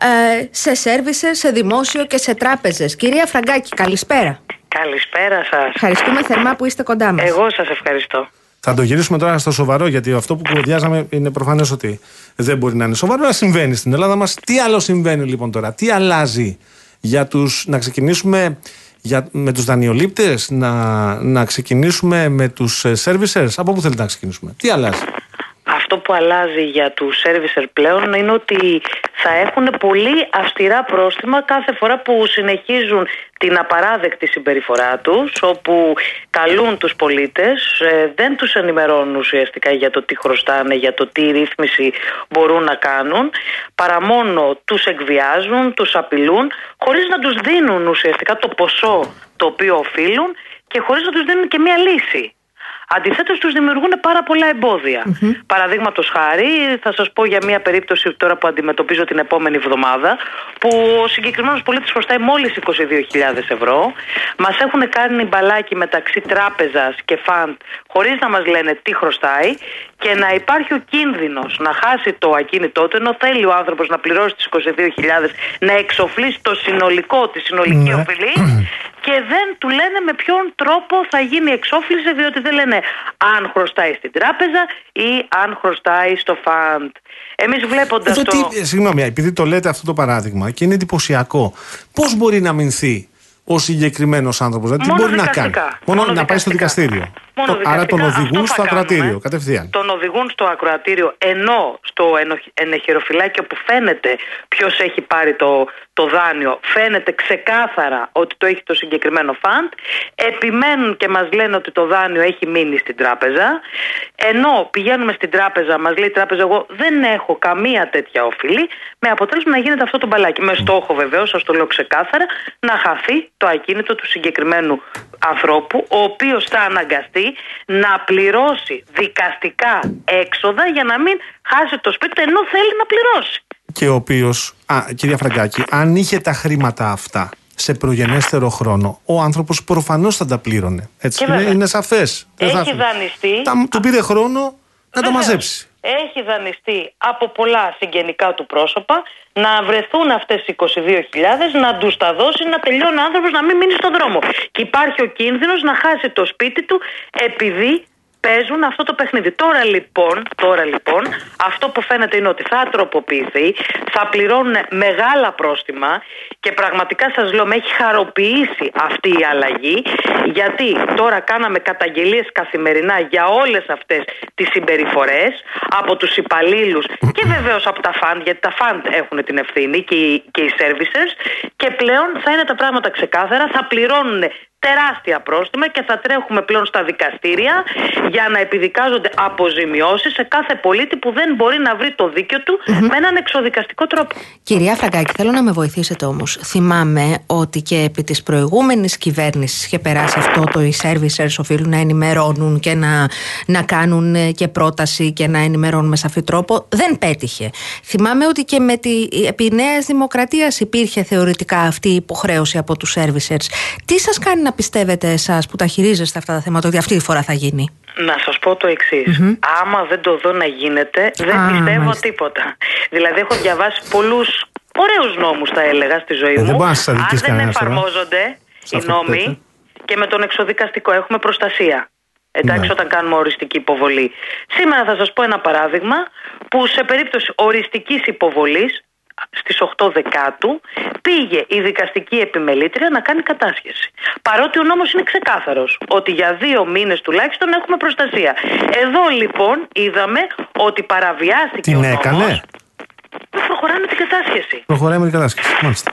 ε, σε σέρβισες, σε δημόσιο και σε τράπεζες. Κυρία Φραγκάκη, καλησπέρα. Καλησπέρα σας. Ευχαριστούμε θερμά που είστε κοντά μας. Εγώ σας ευχαριστώ. Θα το γυρίσουμε τώρα στο σοβαρό, γιατί αυτό που κουβεντιάζαμε είναι προφανές ότι δεν μπορεί να είναι σοβαρό, αλλά συμβαίνει στην Ελλάδα μας. Τι άλλο συμβαίνει λοιπόν τώρα, τι αλλάζει για τους, να ξεκινήσουμε για, με τους δανειολήπτες, να, να ξεκινήσουμε με τους ε, servicers, από πού θέλετε να ξεκινήσουμε, τι αλλάζει; Αυτό που αλλάζει για τους servicer πλέον είναι ότι θα έχουν πολύ αυστηρά πρόστιμα κάθε φορά που συνεχίζουν την απαράδεκτη συμπεριφορά τους όπου καλούν τους πολίτες, ε, δεν τους ενημερώνουν ουσιαστικά για το τι χρωστάνε, για το τι ρύθμιση μπορούν να κάνουν παρά μόνο τους εκβιάζουν, τους απειλούν χωρίς να τους δίνουν ουσιαστικά το ποσό το οποίο οφείλουν και χωρίς να τους δίνουν και μία λύση. Αντιθέτως, τους δημιουργούν πάρα πολλά εμπόδια. Παραδείγματος χάρη, θα σας πω για μια περίπτωση τώρα που αντιμετωπίζω την επόμενη εβδομάδα, που ο συγκεκριμένος πολίτης χρωστάει μόλις 22.000 ευρώ. Μας έχουν κάνει μπαλάκι μεταξύ τράπεζας και φαντ, χωρίς να μας λένε τι χρωστάει, και να υπάρχει ο κίνδυνος να χάσει το ακίνητό του, ενώ θέλει ο άνθρωπος να πληρώσει τις 22.000, να εξοφλήσει το συνολικό, τη συνολική Ναι. οφειλή και δεν του λένε με ποιον τρόπο θα γίνει η εξόφληση, διότι δεν λένε αν χρωστάει στην τράπεζα ή αν χρωστάει στο φαντ. Εμείς βλέποντας Εδώ το. τι, ε, συγγνώμη, επειδή το λέτε αυτό το παράδειγμα και είναι εντυπωσιακό, πώς μπορεί να μηνθεί ο συγκεκριμένος άνθρωπος, δηλαδή τι Μόνο μπορεί να δικαστικά. κάνει; Μόνο, να πάει στο δικαστικά. δικαστήριο. Μόνο Το- άρα τον δικαστικά. οδηγούν Αυτό στο θα ακροατήριο κάνουμε. κατευθείαν. Τον οδηγούν στο ακροατήριο ενώ στο ενο- ενεχειροφυλάκιο που φαίνεται ποιος έχει πάρει το, το δάνειο, φαίνεται ξεκάθαρα ότι το έχει το συγκεκριμένο φαντ. Επιμένουν και μας λένε ότι το δάνειο έχει μείνει στην τράπεζα. Ενώ πηγαίνουμε στην τράπεζα, μας λέει η τράπεζα, εγώ δεν έχω καμία τέτοια οφειλή, με αποτέλεσμα να γίνεται αυτό το μπαλάκι. Με στόχο βεβαίως, σας το λέω ξεκάθαρα, να χαθεί το ακίνητο του συγκεκριμένου ανθρώπου, ο οποίος θα αναγκαστεί να πληρώσει δικαστικά έξοδα για να μην χάσει το σπίτι του ενώ θέλει να πληρώσει. Και ο οποίος, κυρία Φραγκάκη, αν είχε τα χρήματα αυτά σε προγενέστερο χρόνο, ο άνθρωπος προφανώς θα τα πλήρωνε. Έτσι. Και Είναι, βέβαια. είναι σαφές. Έχει δανειστεί. του πήρε χρόνο να τα Βεβαίως. μαζέψει. Έχει δανειστεί από πολλά συγγενικά του πρόσωπα να βρεθούν αυτές οι 22.000, να τους τα δώσει, να τελειώνει ο άνθρωπος να μην μείνει στον δρόμο. Και υπάρχει ο κίνδυνος να χάσει το σπίτι του επειδή παίζουν αυτό το παιχνίδι. Τώρα λοιπόν, τώρα λοιπόν, αυτό που φαίνεται είναι ότι θα τροποποιηθεί, θα πληρώνουν μεγάλα πρόστιμα και πραγματικά σας λέω με έχει χαροποιήσει αυτή η αλλαγή γιατί τώρα κάναμε καταγγελίες καθημερινά για όλες αυτές τις συμπεριφορές από τους υπαλλήλους και βεβαίως από τα φαντ γιατί τα φαντ έχουν την ευθύνη και οι, και οι services και πλέον θα είναι τα πράγματα ξεκάθαρα, θα πληρώνουν τεράστια πρόστιμα και θα τρέχουμε πλέον στα δικαστήρια για να επιδικάζονται αποζημιώσεις σε κάθε πολίτη που δεν μπορεί να βρει το δίκιο του με έναν εξοδικαστικό τρόπο. Κυρία Φραγκάκη, θέλω να με βοηθήσετε όμως. Θυμάμαι ότι και επί της προηγούμενης κυβέρνησης είχε περάσει αυτό το οι servicers οφείλουν να ενημερώνουν και να, να κάνουν ε, και πρόταση και να ενημερώνουν με σαφή τρόπο. Δεν πέτυχε. Θυμάμαι ότι και με τη, επί Νέας Δημοκρατίας υπήρχε θεωρητικά αυτή η υποχρέωση από τους servicers. Τι σας κάνει να πιστεύετε εσάς που τα χειρίζεστε αυτά τα θέματα ότι αυτή τη φορά θα γίνει; Να σας πω το εξής. Άμα δεν το δω να γίνεται, δεν Α, πιστεύω μάλιστα. τίποτα. Δηλαδή, έχω διαβάσει πολλούς ωραίους νόμους, θα έλεγα, στη ζωή Ε, μου. δεν μπορεί να σας αδικήσει Αν δεν κανένας τώρα. εφαρμόζονται Σε οι αυτό που νόμοι λέτε. και με τον εξοδικαστικό έχουμε προστασία. Εντάξει, Ναι. όταν κάνουμε οριστική υποβολή. Σήμερα θα σας πω ένα παράδειγμα που σε περίπτωση οριστικής υποβολής στις 8 Δεκάτου πήγε η δικαστική επιμελήτρια να κάνει κατάσχεση. Παρότι ο νόμος είναι ξεκάθαρος ότι για δύο μήνες τουλάχιστον έχουμε προστασία. Εδώ λοιπόν είδαμε ότι παραβιάστηκε Την ο νόμος. έκανε; Προχωράνε την κατάσχεση. Προχωράει με την κατάσχεση. Μάλιστα.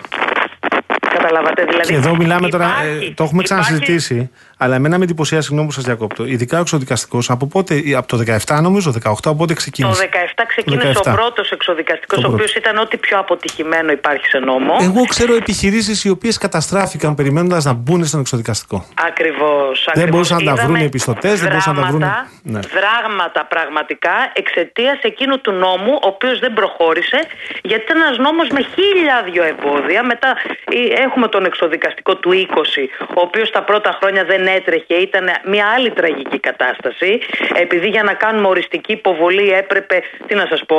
Καταλάβατε δηλαδή. Και εδώ μιλάμε τώρα, ε, υπάρχει- το έχουμε υπάρχει- ξανασυζητήσει, Αλλά εμένα με εντυπωσιάζει, συγγνώμη που σας διακόπτω, ειδικά ο εξοδικαστικός από πότε, από το 17 νομίζω, 18, από πότε Το ξεκίνησε. 17 ξεκίνησε 17. ο πρώτος εξοδικαστικός, Το ο οποίος πρώτο. ήταν ό,τι πιο αποτυχημένο υπάρχει σε νόμο. Εγώ ξέρω επιχειρήσεις οι οποίες καταστράφηκαν περιμένοντας να μπουν στον εξοδικαστικό. Ακριβώς. Δεν μπορούσαν να τα βρουν οι πιστωτές, δεν μπορούσαν να τα βρουν- Ναι. Δράγματα πραγματικά εξαιτίας εκείνου του νόμου, ο οποίος δεν προχώρησε, γιατί ήταν ένας νόμος με χίλια εμπόδια. Μετά ε, έχουμε τον εξοδικαστικό του 20, ο οποίος τα πρώτα χρόνια δεν έτρεχε, ήταν μια άλλη τραγική κατάσταση. Επειδή για να κάνουμε οριστική υποβολή έπρεπε, τι να σας πω,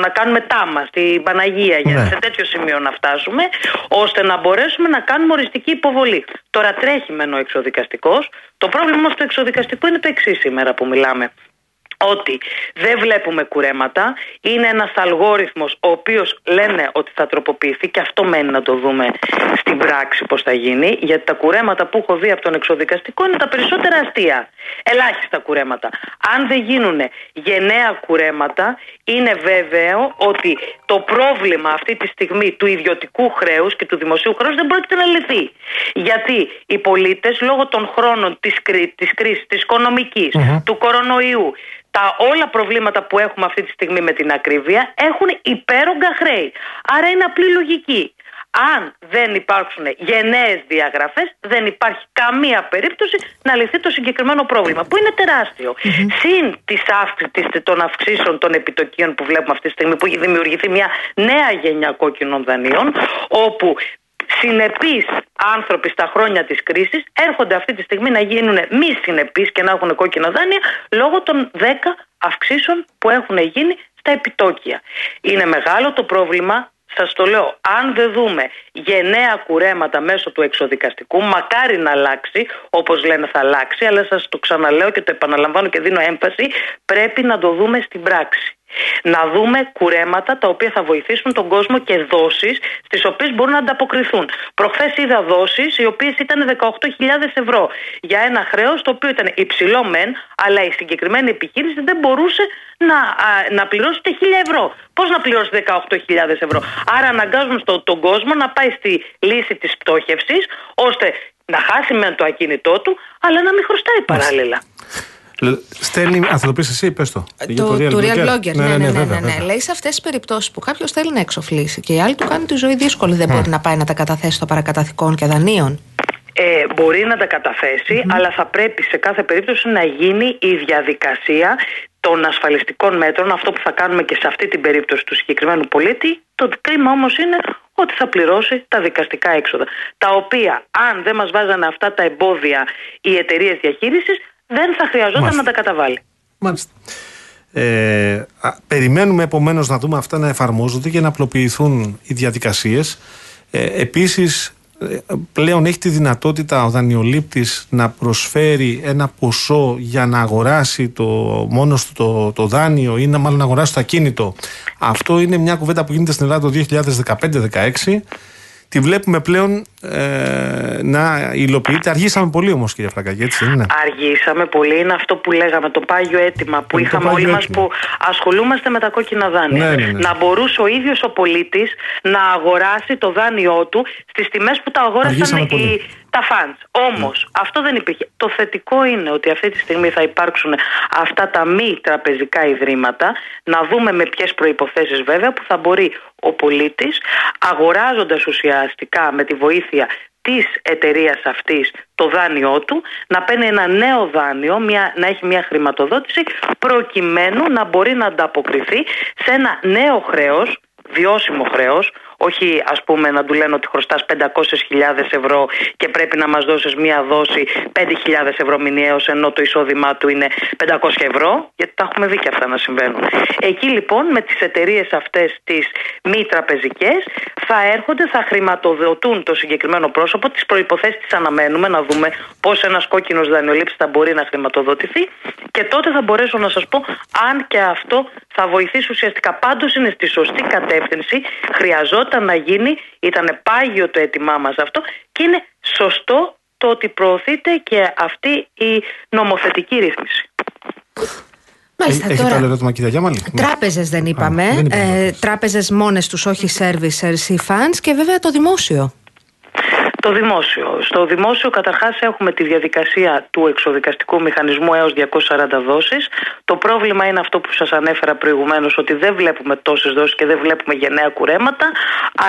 να κάνουμε τάμα στην Παναγία, για Ναι. σε τέτοιο σημείο να φτάσουμε, ώστε να μπορέσουμε να κάνουμε οριστική υποβολή. Τώρα τρέχει μεν ο εξοδικαστικός. Το πρόβλημα όμως του εξοδικαστικού είναι το εξής σήμερα που μιλάμε. Ότι δεν βλέπουμε κουρέματα, είναι ένας αλγόριθμος ο οποίος λένε ότι θα τροποποιηθεί και αυτό μένει να το δούμε στην πράξη πώς θα γίνει γιατί τα κουρέματα που έχω δει από τον εξοδικαστικό είναι τα περισσότερα αστεία. Ελάχιστα κουρέματα. Αν δεν γίνουν γενναία κουρέματα είναι βέβαιο ότι το πρόβλημα αυτή τη στιγμή του ιδιωτικού χρέους και του δημοσίου χρέους δεν πρόκειται να λυθεί. Γιατί οι πολίτες λόγω των χρόνων της, κρί- της κρίσης, της οικονομικης του κορονοϊού, τα όλα προβλήματα που έχουμε αυτή τη στιγμή με την ακρίβεια έχουν υπέρογκα χρέη. Άρα είναι απλή λογική. Αν δεν υπάρξουν γενναίες διαγραφές, δεν υπάρχει καμία περίπτωση να λυθεί το συγκεκριμένο πρόβλημα, που είναι τεράστιο. Συν της αύξησης των αυξήσεων των επιτοκίων που βλέπουμε αυτή τη στιγμή, που έχει δημιουργηθεί μια νέα γενιά κόκκινων δανείων, όπου συνεπείς άνθρωποι στα χρόνια της κρίσης έρχονται αυτή τη στιγμή να γίνουν μη συνεπείς και να έχουν κόκκινα δάνεια λόγω των 10 αυξήσεων που έχουν γίνει στα επιτόκια. Είναι μεγάλο το πρόβλημα, σας το λέω, αν δεν δούμε γενναία κουρέματα μέσω του εξοδικαστικού, μακάρι να αλλάξει, όπως λένε θα αλλάξει, αλλά σας το ξαναλέω και το επαναλαμβάνω και δίνω έμφαση, πρέπει να το δούμε στην πράξη. Να δούμε κουρέματα τα οποία θα βοηθήσουν τον κόσμο και δόσεις στις οποίες μπορούν να ανταποκριθούν. Προχθές είδα δόσεις οι οποίες ήταν 18.000 ευρώ για ένα χρέος το οποίο ήταν υψηλό μεν, αλλά η συγκεκριμένη επιχείρηση δεν μπορούσε να, α, να πληρώσει ούτε 1.000 ευρώ. Πώς να πληρώσει 18.000 ευρώ; Άρα αναγκάζουν στο, τον κόσμο να πάει στη λύση της πτώχευσης ώστε να χάσει μεν το ακίνητό του, αλλά να μην χρωστάει παράλληλα. Λ- Στέλνει, α, θα το πεις εσύ, πες το. Για Το, του Real Blogger. Ναι, ναι, ναι. ναι, βέβαια, ναι, βέβαια. Λέει σε αυτές τις περιπτώσεις που κάποιος θέλει να εξοφλήσει και οι άλλοι του κάνουν τη ζωή δύσκολη, δεν μπορεί να πάει να τα καταθέσει στο παρακαταθηκών και δανείων. Ε, μπορεί να τα καταθεσει αλλά θα πρέπει σε κάθε περίπτωση να γίνει η διαδικασία των ασφαλιστικών μέτρων, αυτό που θα κάνουμε και σε αυτή την περίπτωση του συγκεκριμένου πολίτη. Το κρίμα όμως είναι ότι θα πληρώσει τα δικαστικά έξοδα. Τα οποία, αν δεν μας βάζανε αυτά τα εμπόδια οι εταιρείες διαχείρισης, δεν θα χρειαζόταν Μάλιστα. να τα καταβάλει. Μάλιστα. Ε, α, περιμένουμε επομένως να δούμε αυτά να εφαρμόζονται και να απλοποιηθούν οι διαδικασίες. Ε, επίσης, ε, πλέον έχει τη δυνατότητα ο δανειολήπτης να προσφέρει ένα ποσό για να αγοράσει το, μόνος του το, το δάνειο ή να μάλλον να αγοράσει το ακίνητο. Αυτό είναι μια κουβέντα που γίνεται στην Ελλάδα το 2015-2016. Τη βλέπουμε πλέον ε, να υλοποιείται. Αργήσαμε πολύ όμως κύριε Φραγκάκη, έτσι δεν είναι; Αργήσαμε πολύ. Είναι αυτό που λέγαμε, το πάγιο αίτημα που Είναι το είχαμε πάγιο όλοι μας αίτημα. που ασχολούμαστε με τα κόκκινα δάνεια. Ναι, ναι, ναι. Να μπορούσε ο ίδιος ο πολίτης να αγοράσει το δάνειό του στις τιμές που τα αγόρασαν Αργήσαμε οι, πολύ. Τα φαντ. Όμως αυτό δεν υπήρχε. Το θετικό είναι ότι αυτή τη στιγμή θα υπάρξουν αυτά τα μη τραπεζικά ιδρύματα. Να δούμε με ποιες προποθέσει βέβαια που θα μπορεί ο πολίτης αγοράζοντας ουσιαστικά με τη βοήθεια της εταιρείας αυτής το δάνειό του να παίρνει ένα νέο δάνειο, μια, να έχει μια χρηματοδότηση προκειμένου να μπορεί να ανταποκριθεί σε ένα νέο χρέος, βιώσιμο χρέος, όχι ας πούμε να του λένε ότι χρωστάς 500.000 ευρώ και πρέπει να μας δώσεις μια δόση 5.000 ευρώ μηνιαίως ενώ το εισόδημά του είναι 500 ευρώ γιατί τα έχουμε δει και αυτά να συμβαίνουν. Εκεί λοιπόν με τις εταιρείες αυτές τις μη τραπεζικές θα έρχονται, θα χρηματοδοτούν το συγκεκριμένο πρόσωπο, τις προϋποθέσεις τις αναμένουμε να δούμε πώς ένας κόκκινος δανειολήπτης θα μπορεί να χρηματοδοτηθεί και τότε θα μπορέσω να σας πω αν και αυτό θα βοηθήσει ουσιαστικά. Πάντως είναι στη σωστή κατεύθυνση, χρειαζόταν να γίνει, ήταν πάγιο το αίτημά μας αυτό και είναι σωστό το ότι προωθείται και αυτή η νομοθετική ρύθμιση. Μάλιστα Έχει τώρα. άλλο ερώτημα κυρία Γιάμαλη; Τράπεζες δεν είπαμε. δεν είπαμε. ε, Τράπεζες μόνες τους, όχι servicers ή funds και βέβαια το δημόσιο. Το δημόσιο. Στο δημόσιο καταρχάς έχουμε τη διαδικασία του εξοδικαστικού μηχανισμού έως 240 δόσεις. Το πρόβλημα είναι αυτό που σας ανέφερα προηγουμένως ότι δεν βλέπουμε τόσες δόσεις και δεν βλέπουμε γενναία κουρέματα.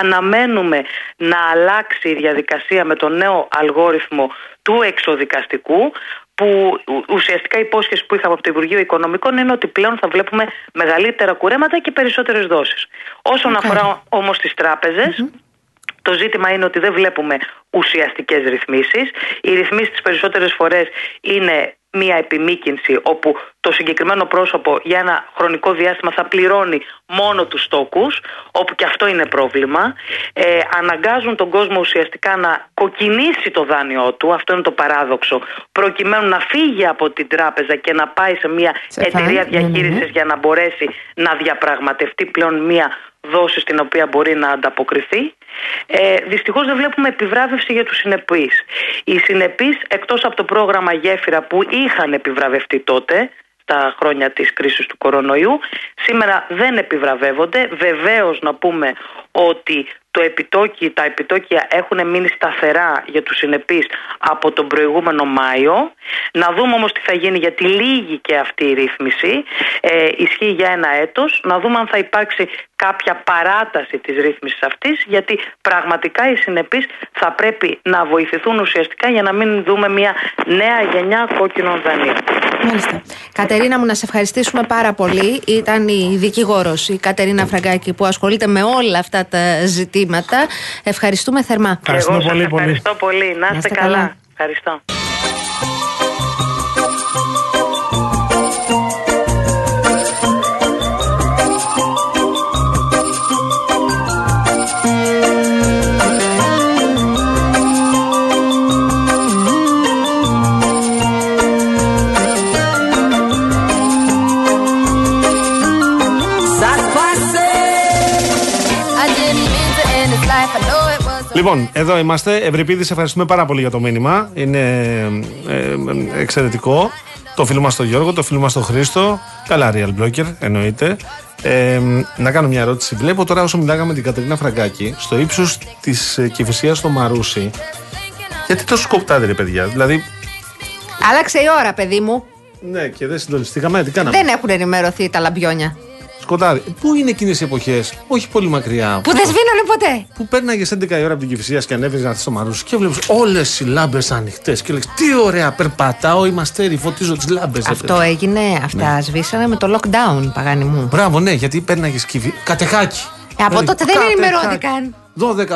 Αναμένουμε να αλλάξει η διαδικασία με το νέο αλγόριθμο του εξοδικαστικού που ου- ουσιαστικά η υπόσχεση που είχαμε από το Υπουργείο Οικονομικών είναι ότι πλέον θα βλέπουμε μεγαλύτερα κουρέματα και περισσότερες δόσεις. Όσον αφορά όμως τις τράπεζες, το ζήτημα είναι ότι δεν βλέπουμε ουσιαστικές ρυθμίσεις. Οι ρυθμίσεις τις περισσότερες φορές είναι μία επιμήκυνση όπου το συγκεκριμένο πρόσωπο για ένα χρονικό διάστημα θα πληρώνει μόνο τους στόκους, όπου και αυτό είναι πρόβλημα. Ε, αναγκάζουν τον κόσμο ουσιαστικά να κοκκινήσει το δάνειό του, αυτό είναι το παράδοξο, προκειμένου να φύγει από την τράπεζα και να πάει σε μια Σε εταιρεία φαν, ναι, ναι, ναι. διαχείρισης για να μπορέσει να διαπραγματευτεί πλέον μια δόση στην οποία μπορεί να ανταποκριθεί. Ε, Δυστυχώς δεν βλέπουμε επιβράβευση για τους συνεπείς. Οι συνεπείς, εκτός από το πρόγραμμα Γέφυρα που είχαν επιβραβευτεί τότε, τα χρόνια της κρίσης του κορονοϊού, σήμερα δεν επιβραβεύονται. Βεβαίως να πούμε ότι το επιτόκι, τα επιτόκια έχουν μείνει σταθερά για τους συνεπείς από τον προηγούμενο Μάιο. Να δούμε όμως τι θα γίνει γιατί λύγει και αυτή η ρύθμιση. Ε, ισχύει για ένα έτος. Να δούμε αν θα υπάρξει κάποια παράταση της ρύθμισης αυτής γιατί πραγματικά οι συνεπείς θα πρέπει να βοηθηθούν ουσιαστικά για να μην δούμε μια νέα γενιά κόκκινων δανείων. Μάλιστα. Κατερίνα μου, να σε ευχαριστήσουμε πάρα πολύ. Ήταν η δικηγόρος η Κατερίνα Φραγκάκη που ασχολείται με όλα αυτά τα ζητήματα. Ευχαριστούμε θερμά. Ευχαριστούμε Εγώ σας πολύ, πολύ. ευχαριστώ πολύ. Να είστε είστε καλά. καλά. Ευχαριστώ. Λοιπόν, εδώ είμαστε. Ευρυπίδη, σε ευχαριστούμε πάρα πολύ για το μήνυμα. Είναι ε, ε, εξαιρετικό. Το φίλο μας τον Γιώργο, το φίλο μας τον Χρήστο. Καλά, Real Blocker, εννοείται. Ε, να κάνω μια ερώτηση. Βλέπω τώρα όσο μιλάγαμε με την Κατερίνα Φραγκάκη, στο ύψος της ε, κυφυσία στο Μαρούσι. Γιατί τόσο σκοπτάτε, ρε παιδιά. Δηλαδή, Άλλαξε η ώρα, παιδί μου. ναι, και δεν συντονιστήκαμε. Τι κάναμε; Δεν έχουν ενημερωθεί τα λαμπιόνια. Σκοτάδι. Πού είναι εκείνες οι εποχές, όχι πολύ μακριά, Που δεν σβήνανε ποτέ; που πέρναγε 11 η ώρα από την Κυφυσία και ανέβαινες να στο Μαρούσι και βλέπεις όλες οι λάμπες ανοιχτές. Και λες: Τι ωραία, περπατάω, είμαστε αστέρι, φωτίζω τις λάμπες. Αυτό έγινε, αυτά σβήσανε με το lockdown, παγάνι μου. Μπράβο, ναι, γιατί πέρναγε κυφι... κατεχάκι. Ε, από Δηλαδή, τότε δεν κατεχάκι. ενημερώθηκαν.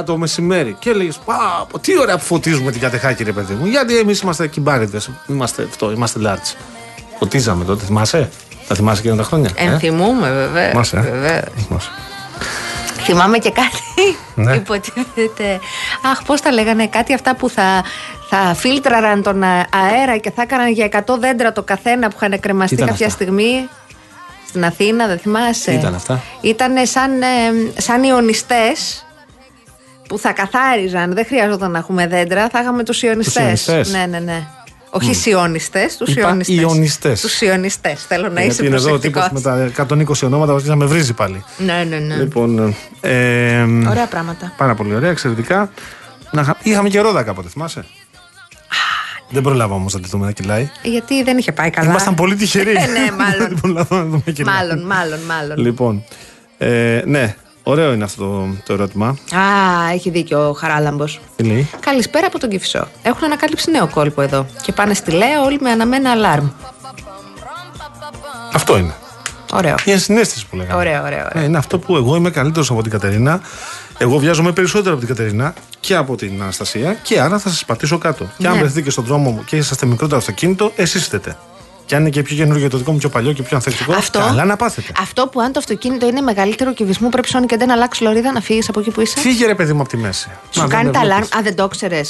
12 το μεσημέρι και έλεγες: Πά, πω, τι ωραία που φωτίζουμε την κατεχάκι, ρε παιδί μου. Γιατί εμείς είμαστε κυμπάριδες. Είμαστε αυτό, είμαστε large. Φωτίζαμε τότε, θυμάσαι; Τα θυμάσαι εκείνα τα χρόνια. ε; Ενθυμούμε, βέβαια. Θυμάσαι, ε; Βεβαίως. Θυμάσαι. Θυμάμαι και κάτι. Ναι. Υποτίθεται. Αχ, πώς τα λέγανε, κάτι αυτά που θα, θα φίλτραραν τον α- αέρα και θα έκαναν για 100 δέντρα το καθένα που είχαν κρεμαστεί Ήταν κάποια αυτά. στιγμή. Στην Αθήνα, δεν θυμάσαι. Τι ήταν αυτά; Ήταν σαν, ε, σαν ιονιστές που θα καθάριζαν. Δεν χρειαζόταν να έχουμε δέντρα, θα είχαμε τους ιονιστές. ιονιστές. Ναι, ναι, ναι. Όχι σιώνιστες, τους Είπα ιονιστέ. ιονιστές. Τους ιονιστέ. Θέλω να είσαι Γιατί είναι εδώ ο τύπος προσεκτικός. με τα 120 ονόματα που να με βρίζει πάλι. Ναι, ναι, ναι. Λοιπόν. Ε, Ωραία πράγματα. Πάρα πολύ ωραία, εξαιρετικά. Να, χα- είχαμε και ρόδα κάποτε, θυμάσαι. Δεν προλάβαμε όμως να τη δούμε να κυλάει. Γιατί δεν είχε πάει καλά. Ήμασταν πολύ τυχεροί. Ε, ναι, μάλλον. Δεν προλάβαμε να δούμε να κυλάει. Μάλλον, μάλλον, μάλλον. Λοιπόν. Ε, ναι, ωραίο είναι αυτό το, το ερώτημα. Α, έχει δίκιο ο Χαράλαμπος. Τι λέει; Καλησπέρα από τον Κυφισό. Έχουν ανακαλύψει νέο κόλπο εδώ. Και πάνε στη Λέα όλοι με αναμένα αλάρμ. Αυτό είναι. Ωραίο. Η ενσυναίσθηση που λέγαμε. Ωραίο, ωραίο, ωραίο. Ε, είναι αυτό που εγώ είμαι καλύτερος από την Κατερίνα. Εγώ βιάζομαι περισσότερο από την Κατερίνα και από την Αναστασία και άρα θα σας πατήσω κάτω. Και αν Ναι. βρεθείτε και στον δρόμο μου και είσαστε μικρότερο αυτοκίνητο, εσείς είστε. Και αν είναι και πιο καινούργιο το δικό μου πιο παλιό και πιο ανθεκτικό, Αυτό, καλά να πάθετε. αυτό που αν το αυτοκίνητο είναι μεγαλύτερο κυβισμού, πρέπει σώνει και δεν αλλάξει λωρίδα να φύγεις από εκεί που είσαι. Φύγε ρε παιδί μου από τη μέση. Σου Μα, κάνει δεν τα με αλάρμ. βλέπεις. Α, δεν το ξέρει.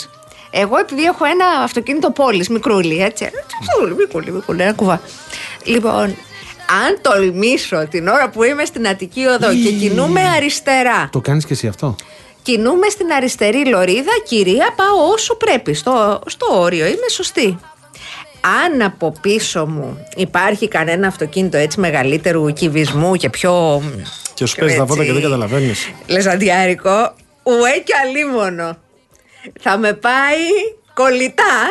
Εγώ επειδή έχω ένα αυτοκίνητο πόλης, μικρούλι, έτσι. Μικρούλι, μικρούλι, μικρούλι, ένα κουβά. Λοιπόν, αν τολμήσω την ώρα που είμαι στην Αττική Οδό και κινούμε αριστερά, Το κάνεις και εσύ αυτό; κινούμε στην αριστερή λωρίδα, κυρία, πάω όσο πρέπει. Στο, στο όριο, είμαι σωστή. Αν από πίσω μου υπάρχει κανένα αυτοκίνητο έτσι μεγαλύτερου κυβισμού και πιο. Και σου παίζει τα έτσι, βότα και δεν καταλαβαίνεις. Λεζαντιάρικο, ουέ και αλίμονο. θα με πάει κολλητά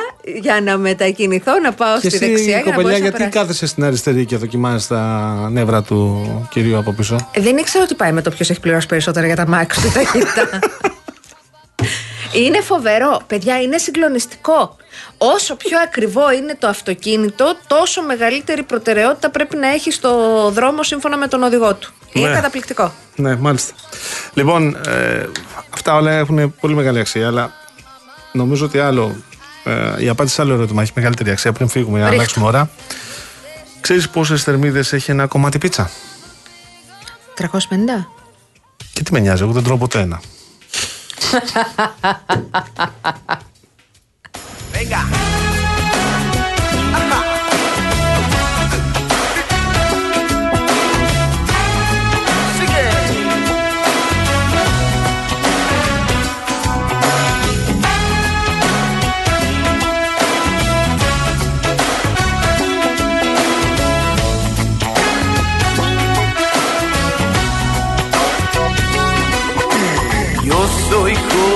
για να μετακινηθώ, να πάω Και στη εσύ, δεξιά για να κοπελιά, μπορέσω να γιατί περάσω. κάθεσαι στην αριστερή και δοκιμάζεις τα νεύρα του κυρίου από πίσω; Ε, Δεν ήξερα ότι πάει με το ποιος έχει πληρώσει περισσότερα για τα μάξι του ταχύτητα. είναι φοβερό. Παιδιά, είναι συγκλονιστικό. Όσο πιο ακριβό είναι το αυτοκίνητο, τόσο μεγαλύτερη προτεραιότητα πρέπει να έχει στο δρόμο σύμφωνα με τον οδηγό του. Είναι Ναι. καταπληκτικό. Ναι, μάλιστα. Λοιπόν, ε, αυτά όλα έχουν πολύ μεγάλη αξία, αλλά νομίζω ότι άλλο. Ε, η απάντηση σε άλλο ερώτημα έχει μεγαλύτερη αξία πριν φύγουμε για να Ρίχτω. αλλάξουμε ώρα. Ξέρεις πόσες θερμίδες έχει ένα κομμάτι πίτσα; 350. Και τι με νοιάζει, εγώ δεν τρώω ποτέ ένα. Venga.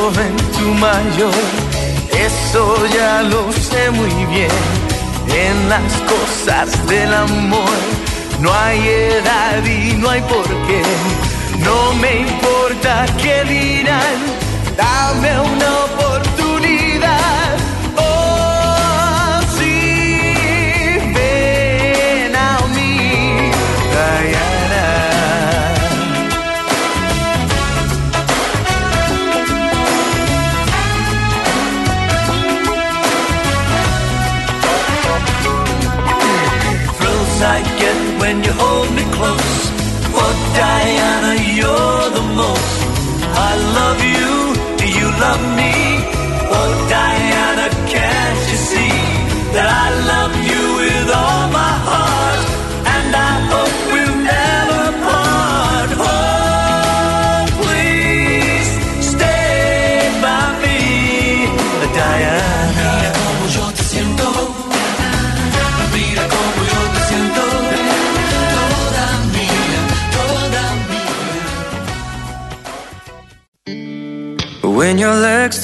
Joven, tú mayor, eso ya lo sé muy bien. En las cosas del amor no hay edad y no hay por qué. No me importa qué dirán, dame una oportunidad. I get when you hold me close. Oh, Diana, you're the most. I love you, do you love me? Oh, Diana, can't you see that I love you with all my heart? And I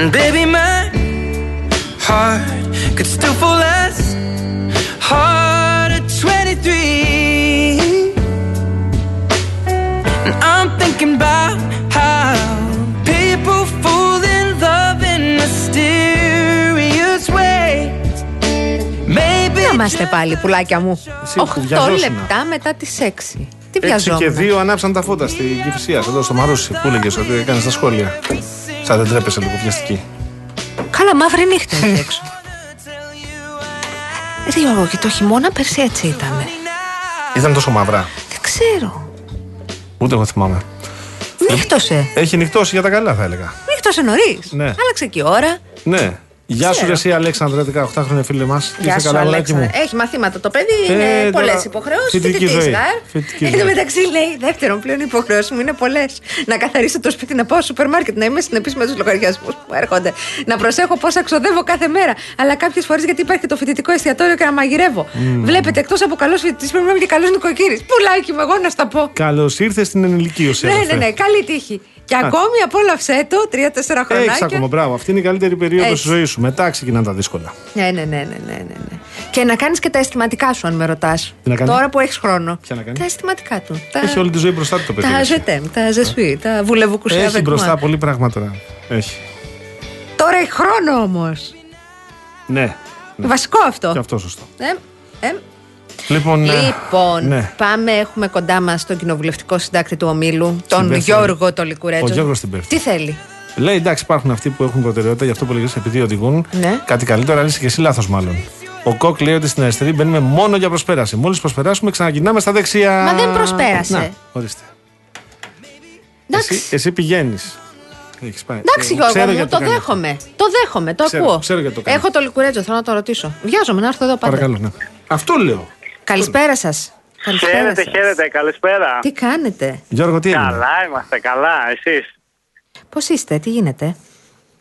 And baby, my heart could still fall as hard at 23. And I'm thinking about how people fall in love in mysterious ways. Maybe Τι είμαστε πάλι, πουλάκια μου. Εσύ που 8 βιαζόσουνα. λεπτά μετά τις 6. Τι Έξι βιαζόμουν. και δύο ανάψαν τα φώτα στην Κυφυσία, εδώ στο Μαρούσι. Πού έλεγες ότι έκανες τα σχόλια. Σαν δεν τρέπεσαι λίγο πιαστική. Καλά, μαύρη νύχτα εκεί έξω. Ρε Γιώργο, και το χειμώνα πέρσι έτσι ήταν. Ήταν τόσο μαύρα. Δεν ξέρω. Ούτε εγώ θυμάμαι. Νύχτωσε. Έχει νυχτώσει για τα καλά, θα έλεγα. Νύχτωσε νωρίς. Ναι. Άλλαξε και η ώρα. Ναι. Γεια σου, Ξέρω. ρε, εσύ Αλέξανδρα, 18χρονη φίλη μα. Γεια σου, Αλέξανδρα. Έχει μαθήματα το παιδί, Ε, είναι τώρα, πολλές υποχρεώσεις. φοιτητική ζωή. Φοιτητική Εν τω ζωή. μεταξύ λέει: Δεύτερον, πλέον οι υποχρεώσεις μου είναι πολλές. Να καθαρίσω το σπίτι, να πάω στο σούπερ μάρκετ, να είμαι συνεπής με τους λογαριασμούς που έρχονται. Να προσέχω πόσα ξοδεύω κάθε μέρα. Αλλά κάποιες φορές γιατί υπάρχει το φοιτητικό εστιατόριο και να μαγειρεύω. Βλέπετε, εκτός από καλός φοιτητής, πρέπει να είμαι και καλός νοικοκύρης. Πουλάκι μου, εγώ να στα πω. Καλώς ήρθες στην ενηλικίωση. Ναι, αδερφέ. ναι, ναι, καλή τύχη. Και Α. ακόμη απόλαυσέ το, τρία-τέσσερα Έχεις χρονάκια. ακόμα, μπράβο. Αυτή είναι η καλύτερη περίοδος Έτσι. της ζωής σου. Μετά ξεκινάνε τα δύσκολα. Ναι, ναι, ναι, ναι, ναι, ναι, ναι. Και να κάνεις και τα αισθηματικά σου, αν με ρωτάς. Τι να κάνει; Τώρα που έχεις χρόνο. Ποια να κάνει; Τα αισθηματικά του. Τα... Έχει όλη τη ζωή μπροστά του το παιδί. Τα έτσι. ζετέμ, τα ζεσουί, τα βουλεύου κουσιά Έχει μπροστά πολύ πράγματα. Έχει. Τώρα έχει χρόνο όμως. Ναι. ναι. Βασικό αυτό. Και αυτό σωστό. Ε, ε. Λοιπόν, ε, Λοιπόν, ναι. πάμε. Έχουμε κοντά μας τον κοινοβουλευτικό συντάκτη του ομίλου, τον Συμπέφερε. Γιώργο Τολικουρέτζο. Ο Γιώργος την πέφτει. Τι θέλει; Λέει εντάξει, υπάρχουν αυτοί που έχουν προτεραιότητα, γι' αυτό που λέγες επειδή οδηγούν. Ναι. Κάτι καλύτερο, αλλά είσαι και εσύ λάθος μάλλον. Ο Κοκ λέει ότι στην αριστερή μπαίνουμε μόνο για προσπέραση. Μόλις προσπεράσουμε, ξαναγυρνάμε στα δεξιά. Μα δεν προσπέρασε. Να, ορίστε. Εντάξει. Εσύ, εσύ πηγαίνεις. Έχεις πάει. Εντάξει, Ε, Γιώργο ξέρω μου, γιατί το κάνει αυτό. δέχομαι. Το δέχομαι, το Ξέρω, ακούω. ξέρω γιατί το κάνει. Έχω το λικουρέτζο, θέλω να το ρωτήσω. Βιάζομαι να έρθω εδώ πάντα. Παρακαλώ, ναι. Αυτό λέω. Καλησπέρα σας. Χαίρετε, χαίρετε, καλησπέρα. Τι κάνετε, Γιώργο, τι έγινε; Καλά, είμαστε καλά. Εσείς; Πώς είστε, τι γίνεται;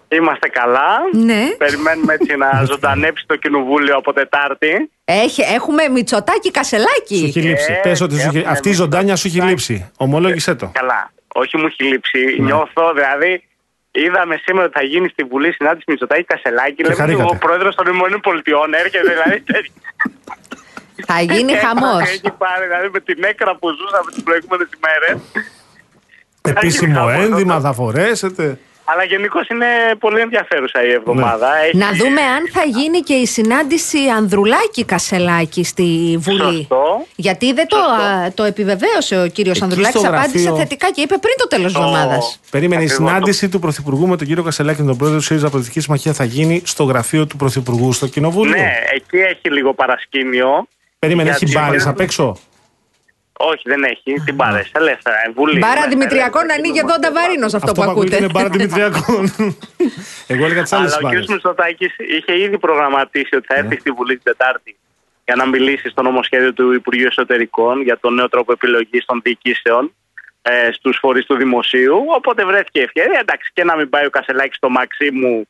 είμαστε καλά. Ναι. Περιμένουμε έτσι να ζωντανέψει το κοινοβούλιο από Τετάρτη. Έχει, έχουμε μυτσοτάκι κασελάκι. Σου έχει λείψει. Ε, Πες ότι σου έχει- έχουμε αυτή η ζωντάνια σου έχει λείψει. Ομολόγησέ το. Καλά. Όχι, μου έχει λείψει. Ναι. Νιώθω, δηλαδή, είδαμε σήμερα ότι θα γίνει στη Βουλή συνάντηση Μητσοτάκη Κασελάκη. Λέμε ότι χαρήκατε. ο πρόεδρος των Ηνωμένων Πολιτειών έρχεται, δηλαδή. τέτοιο. Θα γίνει χαμός. Έχει πάρει, δηλαδή, με την έκρα που ζούσαμε τις προηγούμενες ημέρες. Επίσημο χαμός, ένδυμα αυτό. θα φορέσετε. Αλλά γενικώς είναι πολύ ενδιαφέρουσα η εβδομάδα. Ναι. Έχει- Να δούμε αν θα γίνει και η συνάντηση Ανδρουλάκη Κασελάκη στη Βουλή. Σωστό. Γιατί δεν το, Σωστό. α, το επιβεβαίωσε ο κύριος Εκεί Ανδρουλάκης. στο Απάντησε γραφείο- θετικά και είπε πριν το τέλος τη Το- εβδομάδας. Περίμενε η Ακριβώς. συνάντηση του Πρωθυπουργού με τον κύριο Κασελάκη και τον πρόεδρο του ΣΥΡΙΖΑ Πολιτικής Συμμαχία θα γίνει στο γραφείο του Πρωθυπουργού στο Κοινοβούλιο. Ναι, εκεί έχει λίγο παρασκήνιο. Περίμενε, Γιατί- έχει μπάρες απ' έξω; Όχι, δεν έχει. Την πάρε. Ελεύθερα. ε, Βουλή. Μπάρα Ελεύθερα, Δημητριακών ελεύθερα, ανοίγει εδώ κινούμαστε. Νταβαρίνο αυτό, Αυτό που ακούτε. είναι μπάρα Δημητριακών. Εγώ έλεγα τις άλλες Αλλά ο κ. μπάρε. Μητσοτάκης είχε ήδη προγραμματίσει ότι θα Ναι. έρθει στη Βουλή την Τετάρτη για να μιλήσει στο νομοσχέδιο του Υπουργείου Εσωτερικών για τον νέο τρόπο επιλογής των διοικήσεων ε, στους φορείς του δημοσίου. Οπότε βρέθηκε η ευκαιρία. Εντάξει, και να μην πάει ο Κασελάκης στο μαξί μου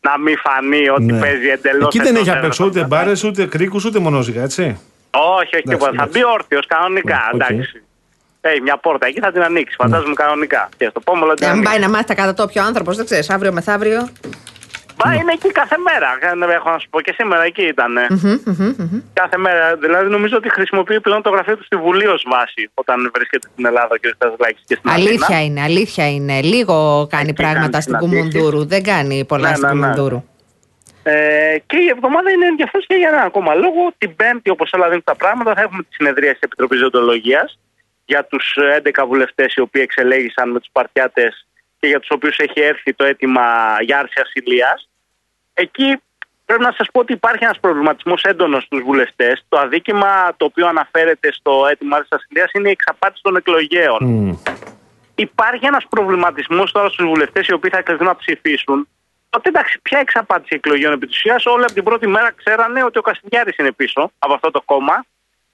να μην φανεί ότι Ναι. παίζει εντελώς. Εκεί δεν έχει απ' έξω ούτε μπάρες, ούτε κρίκους, ούτε μονόζυγα, έτσι. Όχι, όχι τίποτα. Θα εντάξει. μπει όρθιος κανονικά. Ναι, οκ. Εντάξει. Έχει μια πόρτα εκεί, θα την ανοίξει. Φαντάζομαι κανονικά. Και στο πόμολο την Αν ανοίξει. πάει να μάθει τα κατατόπια ο άνθρωπος, δεν ξέρεις, αύριο μεθαύριο. Μα είναι εκεί κάθε μέρα. Ε, Έχω να σου πω και σήμερα εκεί ήταν. Κάθε μέρα. Δηλαδή νομίζω ότι χρησιμοποιεί πλέον το γραφείο του στη Βουλή ως βάση όταν βρίσκεται στην Ελλάδα ο κ. Σταζουλάκη και στην Αλήθεια Αθήνα. είναι, αλήθεια είναι. Λίγο κάνει Εκεί πράγματα κάνει στην συναντήσεις. Κουμουνδούρου. Δεν κάνει πολλά Ναι, στην ναι, ναι. Κουμουνδούρου. Ε, και η εβδομάδα είναι ενδιαφέρουσα και για ένα ακόμα λόγο. Την Πέμπτη, όπως όλα δίνουν τα πράγματα, θα έχουμε τη συνεδρία της Επιτροπής Ζωντολογίας για τους 11 βουλευτές οι οποίοι εξελέγησαν με τους Παρτιάτες και για τους οποίους έχει έρθει το αίτημα για άρση ασυλίας. Εκεί πρέπει να σας πω ότι υπάρχει ένας προβληματισμός έντονος στους βουλευτές. Το αδίκημα το οποίο αναφέρεται στο αίτημα άρσης ασυλίας είναι η εξαπάτηση των εκλογέων. Μμ. Υπάρχει ένας προβληματισμός τώρα στους βουλευτές οι οποίοι θα κληθούν να ψηφίσουν. Ότι εντάξει, ποια εξαπάτηση εκλογών επί της ουσίας, όλοι από την πρώτη μέρα ξέρανε ότι ο Καστιδιάρη είναι πίσω από αυτό το κόμμα.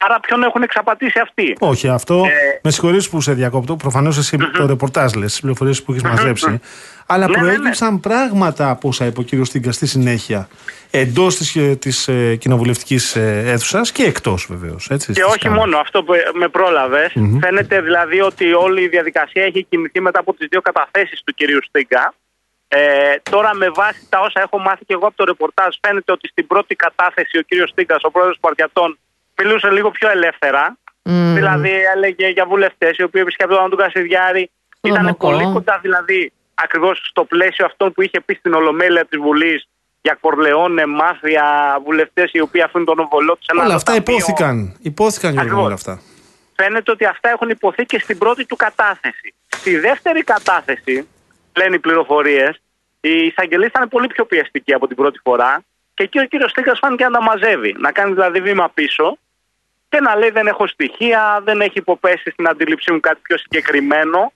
Άρα ποιον έχουν εξαπατήσει αυτοί; Όχι, αυτό. Ε, με συγχωρείς που σε διακόπτω. Προφανώς εσύ το ρεπορτάζ λες, τις πληροφορίες που έχεις μαζέψει. Αλλά Ναι, ναι, ναι. προέκυψαν πράγματα από όσα είπε ο κύριος Τίγκα στη συνέχεια. Εντός της της, ε, κοινοβουλευτικής ε, αίθουσας και εκτός βεβαίως. Και όχι μόνο αυτό που με προλαβε Φαίνεται δηλαδή ότι όλη η διαδικασία έχει κινηθεί μετά από τις δύο καταθέσεις του κυρίου Στίγκα. Ε, τώρα με βάση τα όσα έχω μάθει και εγώ από το ρεπορτάζ φαίνεται ότι στην πρώτη κατάθεση ο κύριος Στίγκας, ο πρόεδρος του Παρτιατών, μιλούσε λίγο πιο ελεύθερα. Μμμ. Δηλαδή έλεγε για βουλευτές οι οποίοι επισκέπτονταν τον Κασιδιάρη. Ήταν Νομικό. πολύ κοντά δηλαδή ακριβώς στο πλαίσιο αυτό που είχε πει στην Ολομέλεια της Βουλής για κορλεόνε, μάφια, βουλευτές οι οποίοι αφήνουν τον οβολό τους σε ένα Όλα αυτά ταμείο. υπόθηκαν. Υπόθηκαν Γιώργο Ακριβώς. όλα αυτά. Φαίνεται ότι αυτά έχουν υποθεί και στην πρώτη του κατάθεση. Στη δεύτερη κατάθεση, λένε οι πληροφορίες, η εισαγγελία ήταν πολύ πιο πιεστική από την πρώτη φορά και εκεί ο κύριος Στίκα φάνηκε να τα μαζεύει. Να κάνει δηλαδή βήμα πίσω και να λέει: Δεν έχω στοιχεία, δεν έχει υποπέσει στην αντίληψή μου κάτι πιο συγκεκριμένο.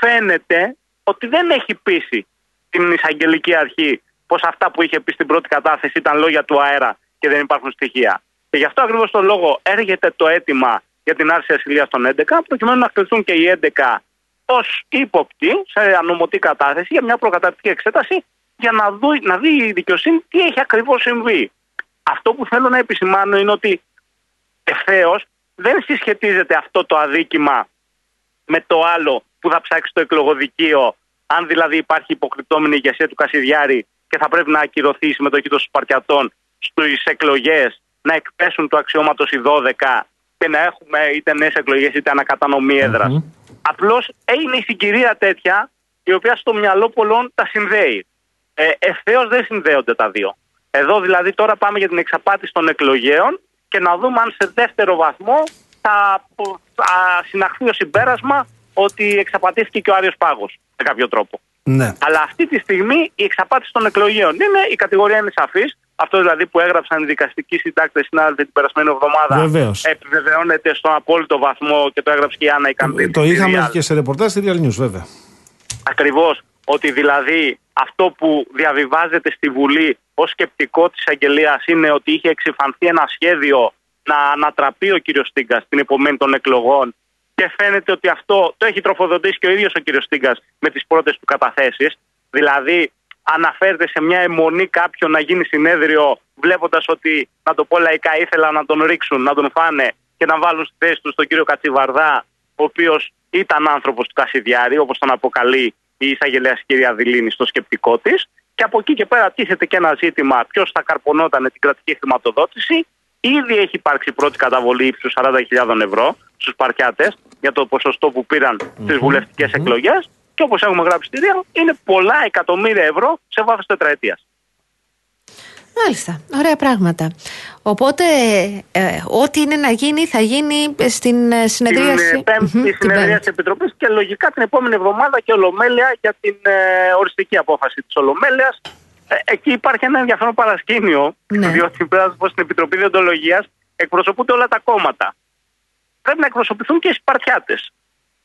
Φαίνεται ότι δεν έχει πείσει την εισαγγελική αρχή πως αυτά που είχε πει στην πρώτη κατάθεση ήταν λόγια του αέρα και δεν υπάρχουν στοιχεία. Και γι' αυτό ακριβώς το λόγο έρχεται το αίτημα για την άρση ασυλίας των 11, προκειμένου να κληθούν και οι 11 ως ύποπτοι σε ανομωτή κατάθεση για μια προκαταρκτική εξέταση για να, δει, να δει η δικαιοσύνη τι έχει ακριβώς συμβεί. Αυτό που θέλω να επισημάνω είναι ότι ευθέως δεν συσχετίζεται αυτό το αδίκημα με το άλλο που θα ψάξει το εκλογοδικείο, αν δηλαδή υπάρχει υποκριτόμενη ηγεσία του Κασιδιάρη και θα πρέπει να ακυρωθεί η συμμετοχή των Σπαρτιατών στις εκλογές, να εκπέσουν του αξιώματος οι 12 και να έχουμε είτε νέες εκλογές είτε ανακατανομή έδρας. Απλώς είναι η συγκυρία τέτοια η οποία στο μυαλό πολλών τα συνδέει. Ε, Ευθέως δεν συνδέονται τα δύο. Εδώ δηλαδή τώρα πάμε για την εξαπάτηση των εκλογέων και να δούμε αν σε δεύτερο βαθμό θα, θα συναχθεί ο συμπέρασμα ότι εξαπατήθηκε και ο Άριος Πάγος με κάποιο τρόπο. Ναι. Αλλά αυτή τη στιγμή η εξαπάτηση των εκλογέων είναι, η κατηγορία είναι σαφής, Αυτό δηλαδή που έγραψαν οι δικαστικοί συντάκτες συνάδελφοι την περασμένη εβδομάδα. Βεβαίως. Επιβεβαιώνεται στον απόλυτο βαθμό και το έγραψε και η Άννα Ικαντήλη. Το είχαμε και σε ρεπορτάζ στη Real News, βέβαια. Ακριβώς ότι δηλαδή αυτό που διαβιβάζεται στη Βουλή ως σκεπτικό της αγγελία είναι ότι είχε εξυφανθεί ένα σχέδιο να ανατραπεί ο κύριος Στίγκα στην επομένη των εκλογών. Και φαίνεται ότι αυτό το έχει τροφοδοτήσει και ο ίδιος ο κύριος Στίγκα με τις πρώτες του καταθέσεις. Δηλαδή, αναφέρεται σε μια αιμονή κάποιον να γίνει συνέδριο, βλέποντας ότι, να το πω λαϊκά, ήθελαν να τον ρίξουν, να τον φάνε και να βάλουν στη θέση τους τον κύριο Κατσιβαρδά, ο οποίος ήταν άνθρωπος του Κασιδιάρη, όπως τον αποκαλεί η εισαγγελέας κυρία Δηλίνη στο σκεπτικό της. Και από εκεί και πέρα τίθεται και ένα ζήτημα ποιος θα καρπονόταν την κρατική χρηματοδότηση. Ήδη έχει υπάρξει πρώτη καταβολή ύψους 40.000 ευρώ στους παρκιάτες για το ποσοστό που πήραν στις βουλευτικές εκλογές. Και όπως έχουμε γράψει στη Ρία, είναι πολλά εκατομμύρια ευρώ σε βάθος τετραετίας. Μάλιστα. Ωραία πράγματα. Οπότε, ε, ό,τι είναι να γίνει, θα γίνει στην ε, συνεδρίαση. Την ε, πέμπτη Μμμ, την συνεδρία Πέμπτη. τη Επιτροπής και λογικά την επόμενη εβδομάδα και ολομέλεια για την ε, οριστική απόφαση της ολομέλειας. εκεί υπάρχει ένα ενδιαφέρον παρασκήνιο, Ναι. διότι πρέπει να σας πω στην Επιτροπή Διοντολογίας εκπροσωπούνται όλα τα κόμματα. Πρέπει να εκπροσωπηθούν και οι Σπαρτιάτες.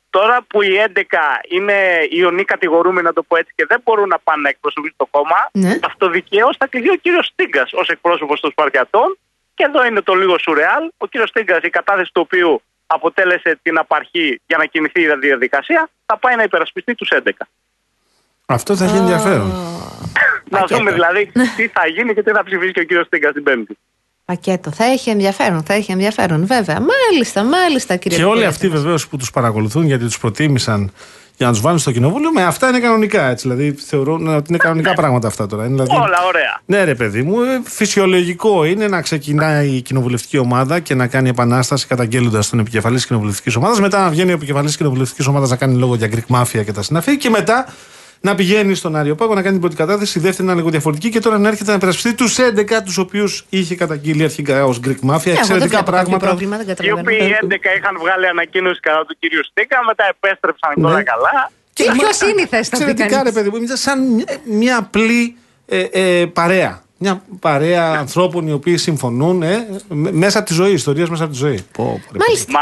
Τώρα που οι 11 είναι ιονοί κατηγορούμενοι, να το πω έτσι, και δεν μπορούν να πάνε να εκπροσωπήσουν το κόμμα, Ναι. αυτοδικαίω θα κληθεί ο κύριος Στίγκας ως εκπρόσωπος των Σπαρτιατών. Και εδώ είναι το λίγο σουρεάλ. Ο κύριος Στίγκας, η κατάθεση του οποίου αποτέλεσε την απαρχή για να κινηθεί η διαδικασία, θα πάει να υπερασπιστεί τους 11. Αυτό θα έχει ενδιαφέρον. Να Πακέτο. δούμε δηλαδή τι θα γίνει και τι θα ψηφίσει και ο κύριος Στίγκας την Πέμπτη. Πακέτο. Θα έχει ενδιαφέρον, θα έχει ενδιαφέρον, βέβαια. Μάλιστα, μάλιστα, κύριε Και όλοι Παπαδόπουλο. αυτοί βεβαίως που τους παρακολουθούν γιατί τους προτίμησαν για να τους βάλουν στο κοινοβούλιο, με αυτά είναι κανονικά έτσι. Δηλαδή θεωρούν ότι είναι κανονικά πράγματα αυτά τώρα. Είναι, δηλαδή, Όλα ωραία. Ναι, ρε παιδί μου, ε, φυσιολογικό είναι να ξεκινάει η κοινοβουλευτική ομάδα και να κάνει επανάσταση καταγγέλλοντας τον επικεφαλής της κοινοβουλευτικής ομάδας. Μετά να βγαίνει ο επικεφαλής της κοινοβουλευτικής ομάδας να κάνει λόγο για Greek Mafia και τα συναφή. Και μετά να πηγαίνει στον Άριο Πάγο να κάνει την πρώτη κατάθεση. Η δεύτερη να είναι λίγο διαφορετική και τώρα να έρχεται να υπερασπιστεί τους 11 τους οποίους είχε καταγγεείλει αρχικά ως Greek Mafia. Ναι, εγώ δεν Εξαιρετικά βλέπω κάποιο πράγματα. πρόβλημα, δεν Οι καταλαβαίνω. οποίοι 11 είχαν βγάλει ανακοίνωση κατά του κύριου Στίγκα, μετά επέστρεψαν Ναι. όλα καλά. Και πιο σύνηθες θα πει Εξαιρετικά, ρε κανείς. παιδί μου, είναι σαν μια- μια απλή ε, ε, παρέα. Μια παρέα ανθρώπων οι οποίοι συμφωνούν ε, με- μέσα από τη ζωή, ιστορίες μέσα από τη ζωή. Πω, πω, ρε Μάλιστα. Μα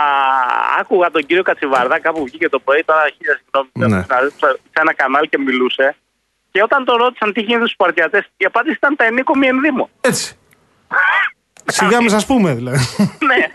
άκουγα τον κύριο Κατσιβαρδά κάπου βγήκε το πρωί, τώρα χίλια συγγνώμη, Ναι. σε ένα κανάλι και μιλούσε. Και όταν τον ρώτησαν τι γίνεται στους παρτιατέ, η απάντηση ήταν τα ενίκο μη ενδύμο. Έτσι. Σιγά με σα πούμε δηλαδή. ναι.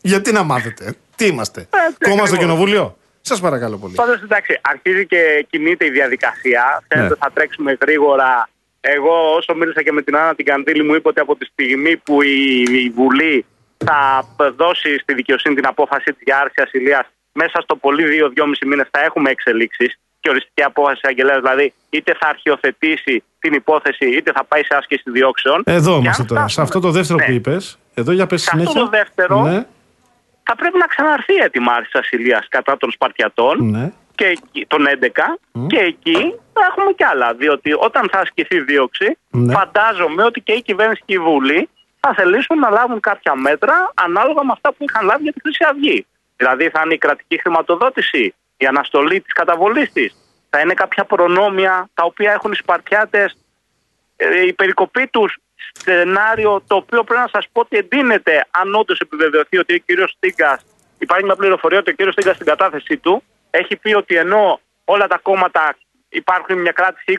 Γιατί να μάθετε. Τι είμαστε. τι Κόμμα στο ακριβώς. κοινοβούλιο; Σας παρακαλώ πολύ. Πάντως εντάξει, αρχίζει και κινείται η διαδικασία. Φαίνεται Ναι. θα τρέξουμε γρήγορα. Εγώ, όσο μίλησα και με την Άννα την Καντήλη, μου είπε ότι από τη στιγμή που η, η Βουλή θα δώσει στη δικαιοσύνη την απόφαση της για άρση ασυλίας, μέσα στο πολύ δύο-δυόμιση μήνες θα έχουμε εξελίξεις και οριστική απόφαση αγγελέας. Δηλαδή, είτε θα αρχιοθετήσει την υπόθεση, είτε θα πάει σε άσκηση διώξεων. Εδώ Και αν είμαστε τώρα. Σε φτάσουμε- αυτό το δεύτερο Ναι. που είπες, εδώ για πες Σε αυτό συνέχεια. το δεύτερο, Ναι, θα πρέπει να ξαναρθεί έτοιμα άρση ασυλίας κατά των Σπαρτιατών ναι. Και εκεί, τον 11 και εκεί θα έχουμε κι άλλα. Διότι όταν θα ασκηθεί δίωξη, Ναι. φαντάζομαι ότι και η κυβέρνηση και η Βουλή θα θελήσουν να λάβουν κάποια μέτρα ανάλογα με αυτά που είχαν λάβει για τη Χρυσή Αυγή. Δηλαδή θα είναι η κρατική χρηματοδότηση, η αναστολή της καταβολής της, θα είναι κάποια προνόμια τα οποία έχουν οι Σπαρτιάτες, ε, η περικοπή τους σενάριο το οποίο πρέπει να σας πω ότι εντείνεται αν όντως επιβεβαιωθεί ότι ο κύριος Στίγκας, υπάρχει μια πληροφορία ότι ο κύριος Στίγκας στην κατάθεσή του έχει πει ότι ενώ όλα τα κόμματα υπάρχουν μια κράτηση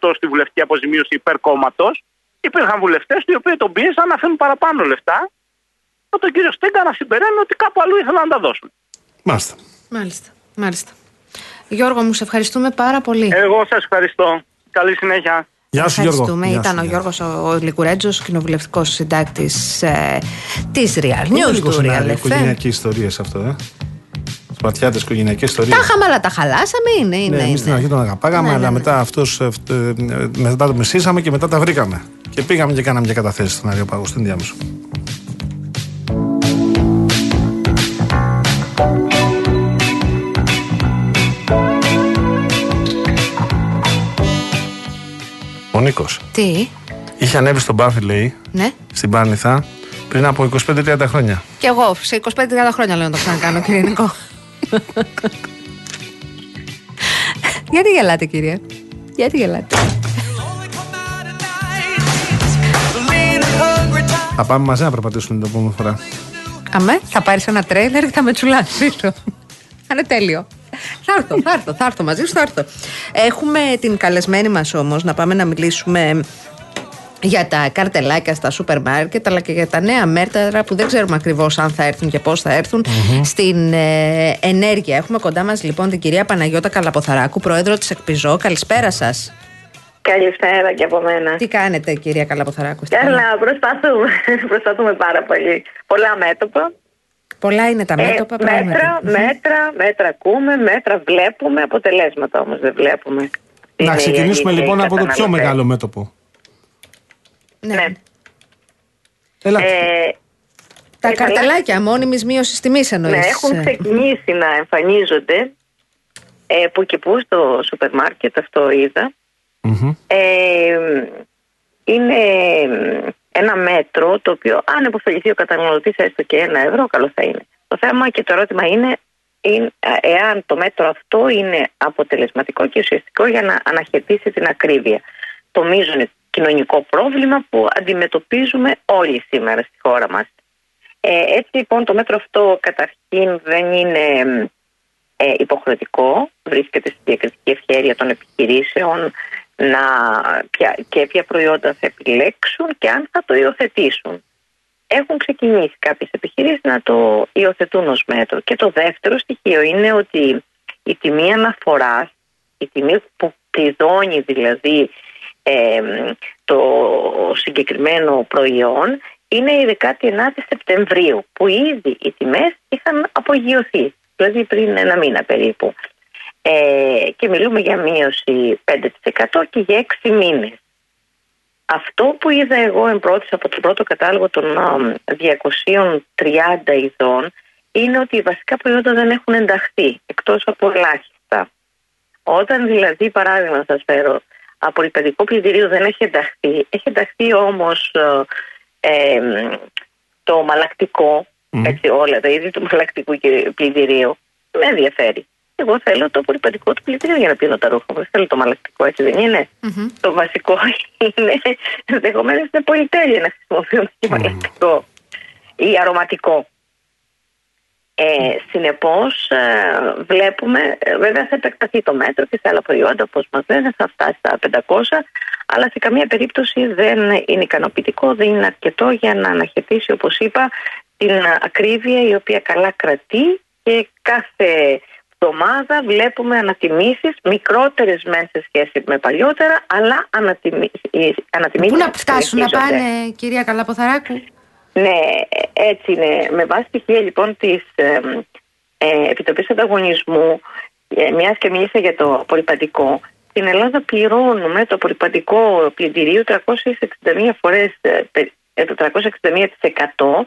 20% στη βουλευτική αποζημίωση υπέρ κόμματος, υπήρχαν βουλευτές οι οποίοι τον πίεσαν να φέρουν παραπάνω λεφτά, με τον κύριο Στίγκα να συμπεραίνει ότι κάπου αλλού ήθελαν να τα δώσουν. Μάλιστα. Μάλιστα, μάλιστα. Γιώργο, μου σε ευχαριστούμε πάρα πολύ. Εγώ σας ευχαριστώ. Καλή συνέχεια. Γεια σου Γιώργο. Ευχαριστούμε. Γεια Ήταν σου, ο γεια. Γιώργος ο, ο Λικουρέτζος, κοινοβουλευτικός συντάκτης ε, της Real Είναι News, λίγο του σενάριο, Real FM. οικογενειακή ιστορία αυτό, ε. Σπατιάτε οικογενειακής ιστορίας. Τα είχαμε αλλά τα χαλάσαμε, είναι, είναι. Ναι, εμείς στην είναι. αρχή τον αγαπάγαμε, Ναι, αλλά ναι, ναι. μετά αυτός, ε, ε, μετά το μισήσαμε και μετά τα βρήκαμε. Και πήγαμε και κάναμε μια καταθέση στον Αριοπάγο, στην διάμεσο. Ο Νίκος Τι, είχε ανέβει στον Πάφη, λέει, ναι. στην Πάρνηθα, πριν από 25-30 χρόνια. Και εγώ σε 25-30 χρόνια λέω να το ξανακάνω, κύριε Νικό. Γιατί γελάτε, κύριε; Γιατί γελάτε; Θα πάμε μαζί να περπατήσουμε την επόμενη φορά. Αμέ, θα πάρεις ένα τρέιλερ και θα με τσουλάσει πίσω. Θα είναι τέλειο. Θα έρθω, θα έρθω, θα έρθω μαζί σου, θα έρθω. Έχουμε την καλεσμένη μας όμως να πάμε να μιλήσουμε για τα καρτελάκια στα σούπερ μάρκετ αλλά και για τα νέα μέτρα που δεν ξέρουμε ακριβώς αν θα έρθουν και πώς θα ερθουν στην ε, ενέργεια. Έχουμε κοντά μας λοιπόν την κυρία Παναγιώτα Καλαποθαράκου, πρόεδρο της Εκπιζό. Καλησπέρα σας. Καλησπέρα και από μένα. Τι κάνετε, κυρία Καλαποθαράκου, στην Καλά, προσπαθούμε. προσπαθούμε πάρα πολύ. Πολλά μέτωπα. Πολλά είναι τα Ε, μέτωπα, πράγματι. μέτρα, μέτρα, μέτρα ακούμε, μέτρα βλέπουμε, αποτελέσματα όμως δεν βλέπουμε. Να Είναι η ξεκινήσουμε αλήθεια, λοιπόν οι από το πιο καταναλωτές. μεγάλο μέτωπο. Ναι. Ναι. Έλα. Ε, Τα ε, καρτελάκια μόνιμης μείωσης τιμής εννοείς. ναι, έχουν ξεκινήσει να εμφανίζονται ε, που και που στο σούπερ μάρκετ, αυτό είδα. Μμμ. Ε, είναι ένα μέτρο το οποίο αν υποφεληθεί ο καταναλωτής έστω και ένα ευρώ καλό θα είναι. Το θέμα και το ερώτημα είναι, είναι ε, εάν το μέτρο αυτό είναι αποτελεσματικό και ουσιαστικό για να αναχαιτήσει την ακρίβεια. Το μείζον κοινωνικό πρόβλημα που αντιμετωπίζουμε όλοι σήμερα στη χώρα μας. Ε, έτσι λοιπόν το μέτρο αυτό καταρχήν δεν είναι ε, υποχρεωτικό, βρίσκεται στη διακριτική ευχέρεια των επιχειρήσεων να, ποια, και ποια προϊόντα θα επιλέξουν και αν θα το υιοθετήσουν. Έχουν ξεκινήσει κάποιες επιχειρήσεις να το υιοθετούν ως μέτρο. Και το δεύτερο στοιχείο είναι ότι η τιμή αναφοράς, η τιμή που κλειδώνει δηλαδή ε, το συγκεκριμένο προϊόν είναι η 19η Σεπτεμβρίου που ήδη οι τιμές είχαν απογειωθεί, δηλαδή πριν ένα μήνα περίπου. Ε, και μιλούμε για μείωση 5% και για 6 μήνες. Αυτό που είδα εγώ εμπρότης από τον πρώτο κατάλογο των α, 230 ειδών είναι ότι οι βασικά προϊόντα δεν έχουν ενταχθεί, εκτός από ελάχιστα. Όταν δηλαδή, παράδειγμα σας φέρω, απορριπαντικό πλυντηρίο δεν έχει ενταχθεί, έχει ενταχθεί όμως ε, ε, το μαλακτικό, έτσι όλα τα είδη του μαλακτικού και πλυντηρίου, με ενδιαφέρει. Εγώ θέλω το απορριπαντικό του πλυντηρίου για να πίνω τα ρούχα μου. Δεν θέλω το μαλακτικό, έτσι δεν ειναι Το βασικό είναι ενδεχομένως είναι πολυτέλεια να χρησιμοποιούμε και μαλακτικό ή αρωματικό. Ε, συνεπώς ε, βλέπουμε, ε, βέβαια θα επεκταθεί το μέτρο και σε άλλα προϊόντα όπως μας λένε θα φτάσει στα 500 αλλά σε καμία περίπτωση δεν είναι ικανοποιητικό, δεν είναι αρκετό για να αναχαιτήσει όπως είπα την ακρίβεια η οποία καλά κρατεί και κάθε εβδομάδα βλέπουμε ανατιμήσεις μικρότερες μεν σε σχέση με παλιότερα αλλά ανατιμήσεις, οι ανατιμήσεις Πού να φτάσουν να συνεχίζονται. πάνε, κυρία Καλαποθαράκου; Ναι, έτσι είναι. Με βάση στοιχεία λοιπόν της ε, ε, Επιτροπής Ανταγωνισμού, ε, μιας και μίλησα για το απορριπαντικό, στην Ελλάδα πληρώνουμε το απορριπαντικό πλυντηρίο 361 φορές, ε, πε- ε, το 361%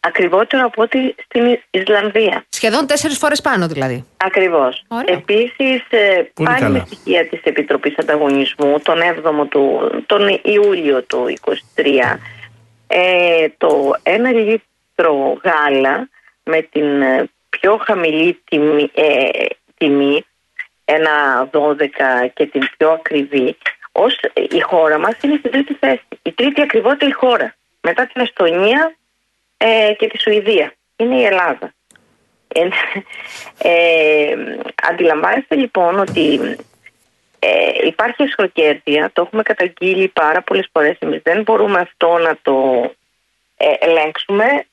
ακριβότερο από ό,τι στην Ισλανδία. Σχεδόν τέσσερις φορές πάνω δηλαδή. Ακριβώς. Ωραία. Επίσης, ε, Πολύ πάλι καλά. με στοιχεία της Επιτροπής Ανταγωνισμού, τον 7ο του, τον Ιούλιο του 2023, ε, το 1 λίτρο γάλα με την ε, πιο χαμηλή τιμή, ε, τιμή ένα 12 και την πιο ακριβή, ως η χώρα μας είναι στην τρίτη θέση. Η τρίτη ακριβότερη χώρα. Μετά την Εστονία ε, και τη Σουηδία. Είναι η Ελλάδα. Ε, ε, αντιλαμβάνεστε λοιπόν ότι ε, υπάρχει εσχροκέρδεια, το έχουμε καταγγείλει πάρα πολλές φορές εμείς δεν μπορούμε αυτό να το ε, ελέγξουμε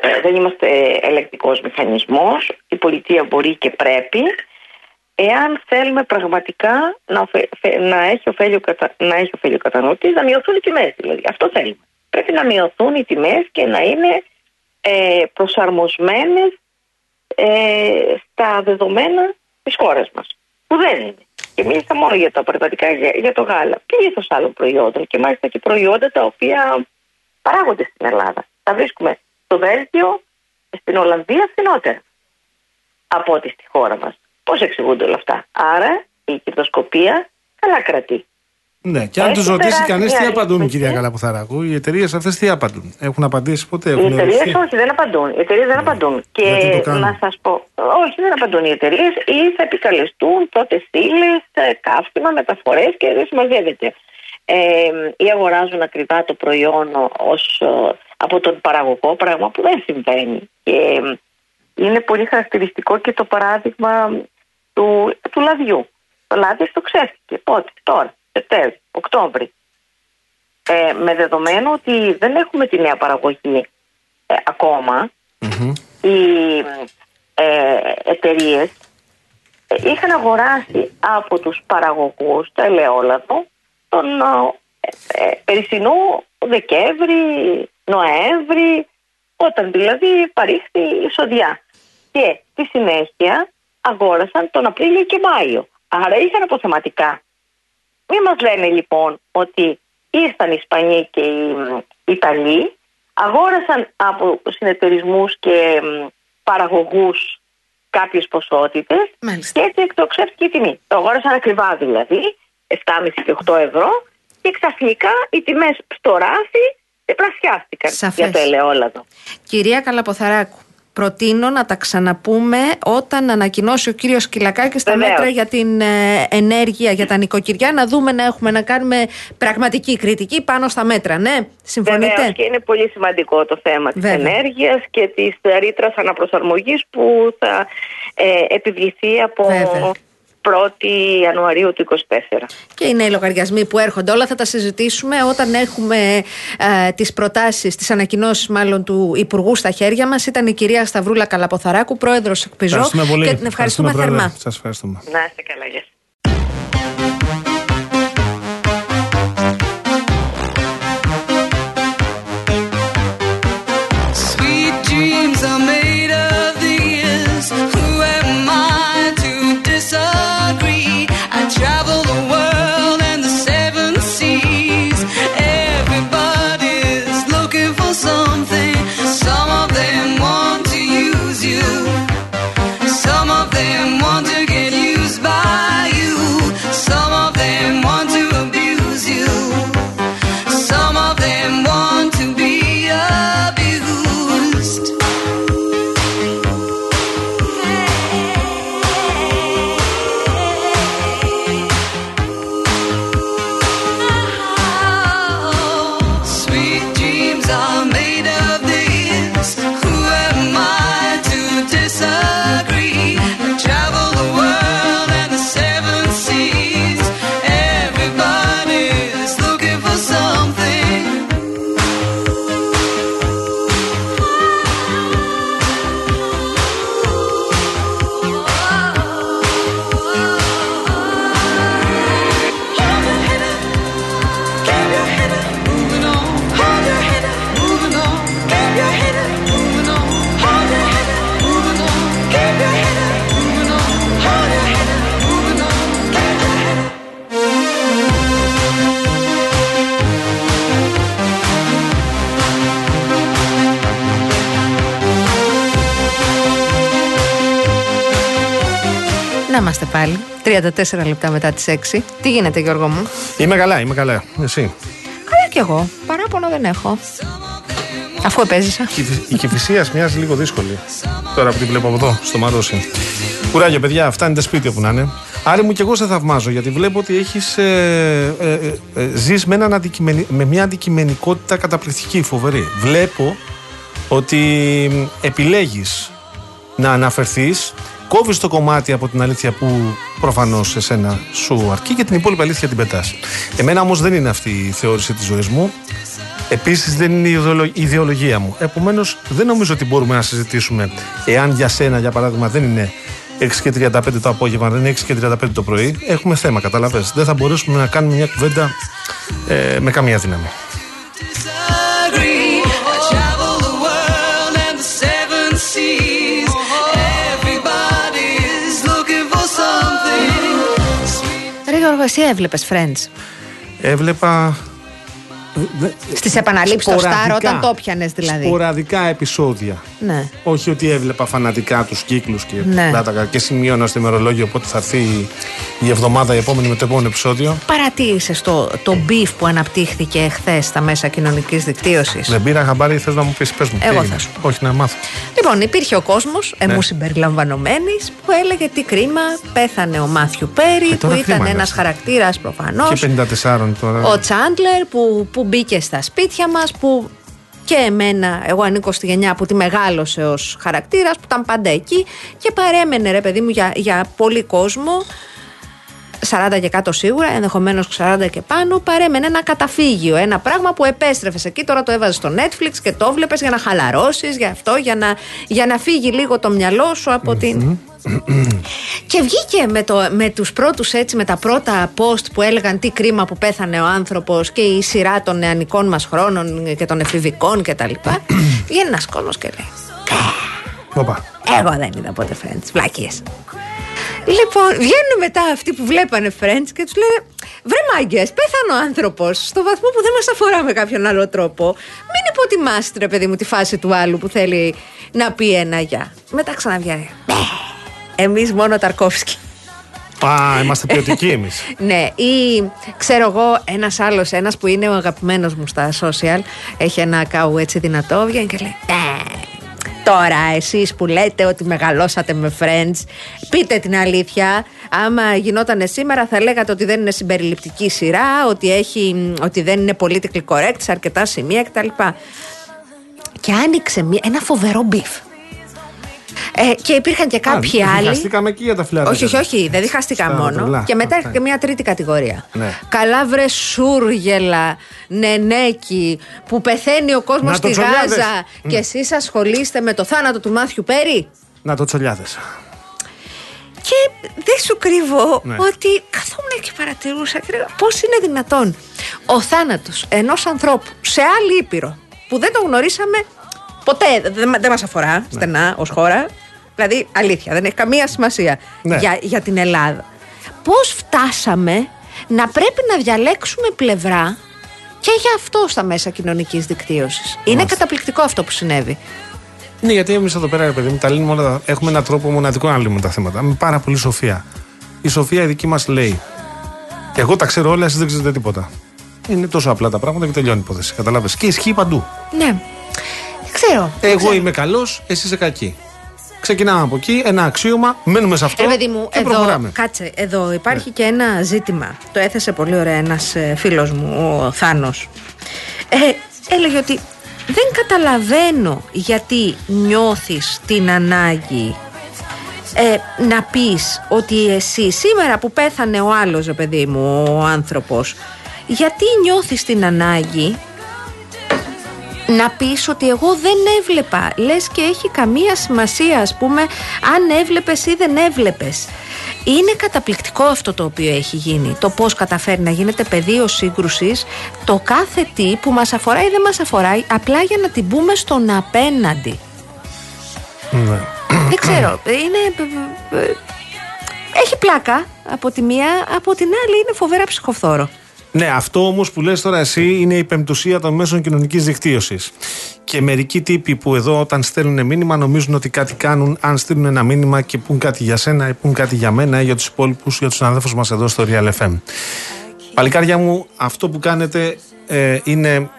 Ε, δεν είμαστε ελεκτικός μηχανισμός η πολιτεία μπορεί και πρέπει εάν θέλουμε πραγματικά να, οφε- φε- να έχει ωφέλιο, κατα, να έχει ωφέλιο καταναλωτής, να μειωθούν οι τιμές δηλαδή. Αυτό θέλουμε. Πρέπει να μειωθούν οι τιμές και να είναι ε, προσαρμοσμένες ε, στα δεδομένα της χώρας μας. Που δεν είναι. Και μίλησα μόνο για τα απορριπαντικά, για, για το γάλα. Πλήθος άλλων προϊόντων και μάλιστα και προϊόντα τα οποία παράγονται στην Ελλάδα. Τα βρίσκουμε στο Βέλγιο, στην Ολλανδία φθηνότερα από ό,τι στη χώρα μας. Πώς εξηγούνται όλα αυτά; Άρα η κερδοσκοπία καλά κρατεί. Ναι, και αν Έχει τους ρωτήσει περάσει κανείς μια τι απαντούν, ρύθμιση. κυρία Καλαποθαράκου, οι εταιρείες αυτές τι απαντούν; Έχουν απαντήσει ποτέ, Οι έχουν εταιρείες ερωτηθεί; όχι, δεν απαντούν. Οι εταιρείες δεν απαντούν. Και Γιατί το κάνουν; να σας πω, όχι, δεν απαντούν οι εταιρείες ή θα επικαλεστούν πρώτε ύλε, καύσιμα, μεταφορές και δεν συμμαζεύεται. Ε, ή αγοράζουν ακριβά το προϊόν ως, ε, από τον παραγωγό, πράγμα που δεν συμβαίνει. Και ε, είναι πολύ χαρακτηριστικό και το παράδειγμα του, του λαδιού. Το λάδι το ξέφυγε. Πότε, τώρα, Σεπτέμβρη, Οκτώβρη. Ε, με δεδομένο ότι δεν έχουμε τη νέα παραγωγή ε, ακόμα, οι ε, εταιρείες είχαν αγοράσει από τους παραγωγούς το ελαιόλαδο τον ε, ε, περσινού Δεκέμβρη, Νοέμβρη, όταν δηλαδή παρήχθη η σοδιά. Και στη συνέχεια αγόρασαν τον Απρίλιο και Μάιο. Άρα είχαν αποθεματικά. Μην μας λένε λοιπόν ότι ήρθαν οι Ισπανοί και οι μ, Ιταλοί, αγόρασαν από συνεταιρισμούς και μ, παραγωγούς κάποιες ποσότητες Μάλιστα. και έτσι εκτοξεύτηκε η τιμή. Το αγόρασαν ακριβά δηλαδή, 7,5 και 8 ευρώ και ξαφνικά οι τιμές στο ράφι διπλασιάστηκαν Σαφές. για το ελαιόλαδο. Κυρία Καλαποθαράκου, προτείνω να τα ξαναπούμε όταν ανακοινώσει ο κύριος Κυλακάκης τα Βεβαίως. μέτρα για την ε, ενέργεια για τα νοικοκυριά. Να δούμε να έχουμε να κάνουμε πραγματική κριτική πάνω στα μέτρα. Ναι, συμφωνείτε; Βεβαίως και είναι πολύ σημαντικό το θέμα της Βέβαια. ενέργειας και της ρήτρας αναπροσαρμογής που θα ε, επιβληθεί από Βέβαια. 1η Ιανουαρίου του 2024. Και οι νέοι λογαριασμοί που έρχονται. Όλα θα τα συζητήσουμε όταν έχουμε ε, τις προτάσεις, τις ανακοινώσεις μάλλον του Υπουργού στα χέρια μας. Ήταν η κυρία Σταυρούλα Καλαποθαράκου, πρόεδρος Εκπιζό. Ευχαριστούμε πολύ. Και την ευχαριστούμε, Πρόεδρε. θερμά. Σας ευχαριστούμε. Να είστε καλά, Να είμαστε πάλι. 34 λεπτά μετά τις 6. Τι γίνεται, Γιώργο μου; Είμαι καλά, είμαι καλά. Εσύ; Καλά κι εγώ. Παράπονο δεν έχω. Αφού επέζησα. Η Κυφυσίας μοιάζει λίγο δύσκολη. Τώρα που την βλέπω από εδώ, στο Μαρόσι. Κουράγιο, παιδιά, φτάνετε σπίτι όπου να είναι. Άρη μου και εγώ σε θαυμάζω γιατί βλέπω ότι έχεις ε, ε, ε, ε, ζεις με, έναν αντικειμενι- με μια αντικειμενικότητα καταπληκτική, φοβερή. Βλέπω ότι επιλέγεις να αναφερθείς κόβεις το κομμάτι από την αλήθεια που προφανώς εσένα σου αρκεί και την υπόλοιπη αλήθεια την πετάς. Εμένα όμως δεν είναι αυτή η θεώρηση της ζωής μου. Επίσης δεν είναι η ιδεολο- η ιδεολογία μου. Επομένως δεν νομίζω ότι μπορούμε να συζητήσουμε εάν για σένα για παράδειγμα δεν είναι 6 και 35 το απόγευμα, δεν είναι 6 και 35 το πρωί. Έχουμε θέμα, καταλαβες. Δεν θα μπορέσουμε να κάνουμε μια κουβέντα ε, με καμία δύναμη. Γιώργο, εσύ έβλεπες Friends; Έβλεπα Στις επαναλήψεις στο Star, σποραδικά- όταν το πιανε δηλαδή. Σποραδικά επεισόδια. Ναι. Όχι ότι έβλεπα φανατικά τους κύκλους και, Ναι. πλάτακα και σημείωνα στο ημερολόγιο πότε θα έρθει η- η εβδομάδα η επόμενη με το επόμενο επεισόδιο. Παρατήρησες το, το beef που αναπτύχθηκε χθες στα μέσα κοινωνικής δικτύωσης; Δεν πήρα χαμπάρι, θες να μου πεις, πες μου. τι Εγώ έγινε. θα σου πω. Όχι να μάθω. Λοιπόν, υπήρχε ο κόσμος, εμού Ναι. συμπεριλαμβανομένης, που έλεγε τι κρίμα, πέθανε ο Μάθιου Πέρι, Ε, τώρα που ήταν κρίμα είναι ένα αυτό. χαρακτήρας προφανώς. Και 54 τώρα. Ο Τσάντλερ που, που μπήκε στα σπίτια μας, που και εμένα, εγώ ανήκω στη γενιά που τη μεγάλωσε ως χαρακτήρας, που ήταν πάντα εκεί και παρέμενε ρε παιδί μου για, για πολύ κόσμο. 40 και κάτω σίγουρα, ενδεχομένως 40 και πάνω, παρέμενε ένα καταφύγιο. Ένα πράγμα που επέστρεφες εκεί, τώρα το έβαζες στο Netflix και το βλέπεις για να χαλαρώσεις, για αυτό, για να, για να φύγει λίγο το μυαλό σου από την. Και βγήκε με, το, με τους πρώτους έτσι, με τα πρώτα post που έλεγαν τι κρίμα που πέθανε ο άνθρωπος και η σειρά των νεανικών μας χρόνων και των εφηβικών και τα λοιπά. Βγαίνει ένας κόσμος και λέει Οπα. εγώ δεν είδα ποτέ Friends, βλάκιες. Λοιπόν, βγαίνουν μετά αυτοί που βλέπανε Friends και τους λένε Βρε μάγκες, πέθανε ο άνθρωπος στο βαθμό που δεν μας αφορά με κάποιον άλλο τρόπο. Μην υποτιμάστε ρε παιδί μου τη φάση του άλλου που θέλει να πει ένα γεια. Μετά ξαναβγαίνει. Εμείς μόνο Ταρκόφσκι. Α, είμαστε ποιοτικοί εμείς. Ναι, ή ξέρω εγώ, ένας άλλος, ένας που είναι ο αγαπημένος μου στα social, έχει ένα ακάου έτσι δυνατό, βγαίνει και λέει. «Ε, Τώρα εσείς που λέτε ότι μεγαλώσατε με friends Πείτε την αλήθεια Άμα γινόταν σήμερα θα λέγατε ότι δεν είναι συμπεριληπτική σειρά Ότι, έχει, ότι δεν είναι politically correct σε αρκετά σημεία κτλ Και άνοιξε μια- ένα φοβερό beef ε, και υπήρχαν και κάποιοι Α, άλλοι. διχαστήκαμε εκεί για τα φιλαράκια. Όχι, όχι, όχι, δεν διχαστήκα Στα μόνο. τρελά. Και μετά Α, έρχεται και μια τρίτη κατηγορία. Ναι. Καλά βρε σούργελα, νενέκοι, που πεθαίνει ο κόσμος Να στη το τσολιάδες. Γάζα και εσείς ασχολείστε με το θάνατο του Μάθιου Πέρι; Να το τσολιάδες. Και δεν σου κρύβω Ναι. ότι καθόμουν και παρατηρούσα και λέγα πώς είναι δυνατόν ο θάνατος ενός ανθρώπου σε άλλη ήπειρο που δεν τον γνωρίσαμε ποτέ, δεν, δεν μας αφορά στενά ως χώρα. Δηλαδή, αλήθεια, δεν έχει καμία σημασία Ναι. για, για την Ελλάδα. Πώς φτάσαμε να πρέπει να διαλέξουμε πλευρά και για αυτό στα μέσα κοινωνικής δικτύωσης; Είναι καταπληκτικό αυτό που συνέβη. Ναι, γιατί εμείς εδώ πέρα, ρε παιδί μου, τα λύνουμε όλα. τα- Έχουμε έναν τρόπο μοναδικό να λύνουμε τα θέματα. Με πάρα πολύ σοφία. Η σοφία η δική μας λέει. Εγώ τα ξέρω όλα, εσείς δεν ξέρετε τίποτα. Είναι τόσο απλά τα πράγματα και τελειώνει η υπόθεση. Καταλάβει. Και ισχύει παντού. Ναι. Δεν ξέρω. δεν Εγώ ξέρω. είμαι καλός, εσύ είσαι κακή. Ξεκινάμε από εκεί, ένα αξίωμα, μένουμε σε αυτό. Ρε παιδί μου, και εδώ, προχωράμε. κάτσε, εδώ υπάρχει και ένα ζήτημα. Το έθεσε πολύ ωραία ένας φίλος μου, ο Θάνος. Ε, έλεγε ότι δεν καταλαβαίνω γιατί νιώθεις την ανάγκη ε, να πεις ότι εσύ σήμερα που πέθανε ο άλλος ρε παιδί μου, ο άνθρωπος γιατί νιώθεις την ανάγκη να πεις ότι εγώ δεν έβλεπα. Λες και έχει καμία σημασία ας πούμε αν έβλεπες ή δεν έβλεπες. Είναι καταπληκτικό αυτό το οποίο έχει γίνει. Το πως καταφέρει να γίνεται πεδίο σύγκρουσης. Το κάθε τι που μας αφορά ή δεν μας αφορά απλά για να την πούμε στον απέναντι. Ναι. δεν ξέρω. Είναι ε, ε, έχει πλάκα από τη μία από την άλλη είναι φοβερά ψυχοφθόρο Ναι, αυτό όμως που λες τώρα εσύ είναι η πεμπτουσία των μέσων κοινωνικής δικτύωσης. Και μερικοί τύποι που εδώ όταν στέλνουν μήνυμα νομίζουν ότι κάτι κάνουν, αν στείλουν ένα μήνυμα και πούν κάτι για σένα ή πούν κάτι για μένα ή για τους υπόλοιπους, για τους συναδέλφους μας εδώ στο Real FM. Παλικάρια μου, αυτό που κάνετε ε, είναι,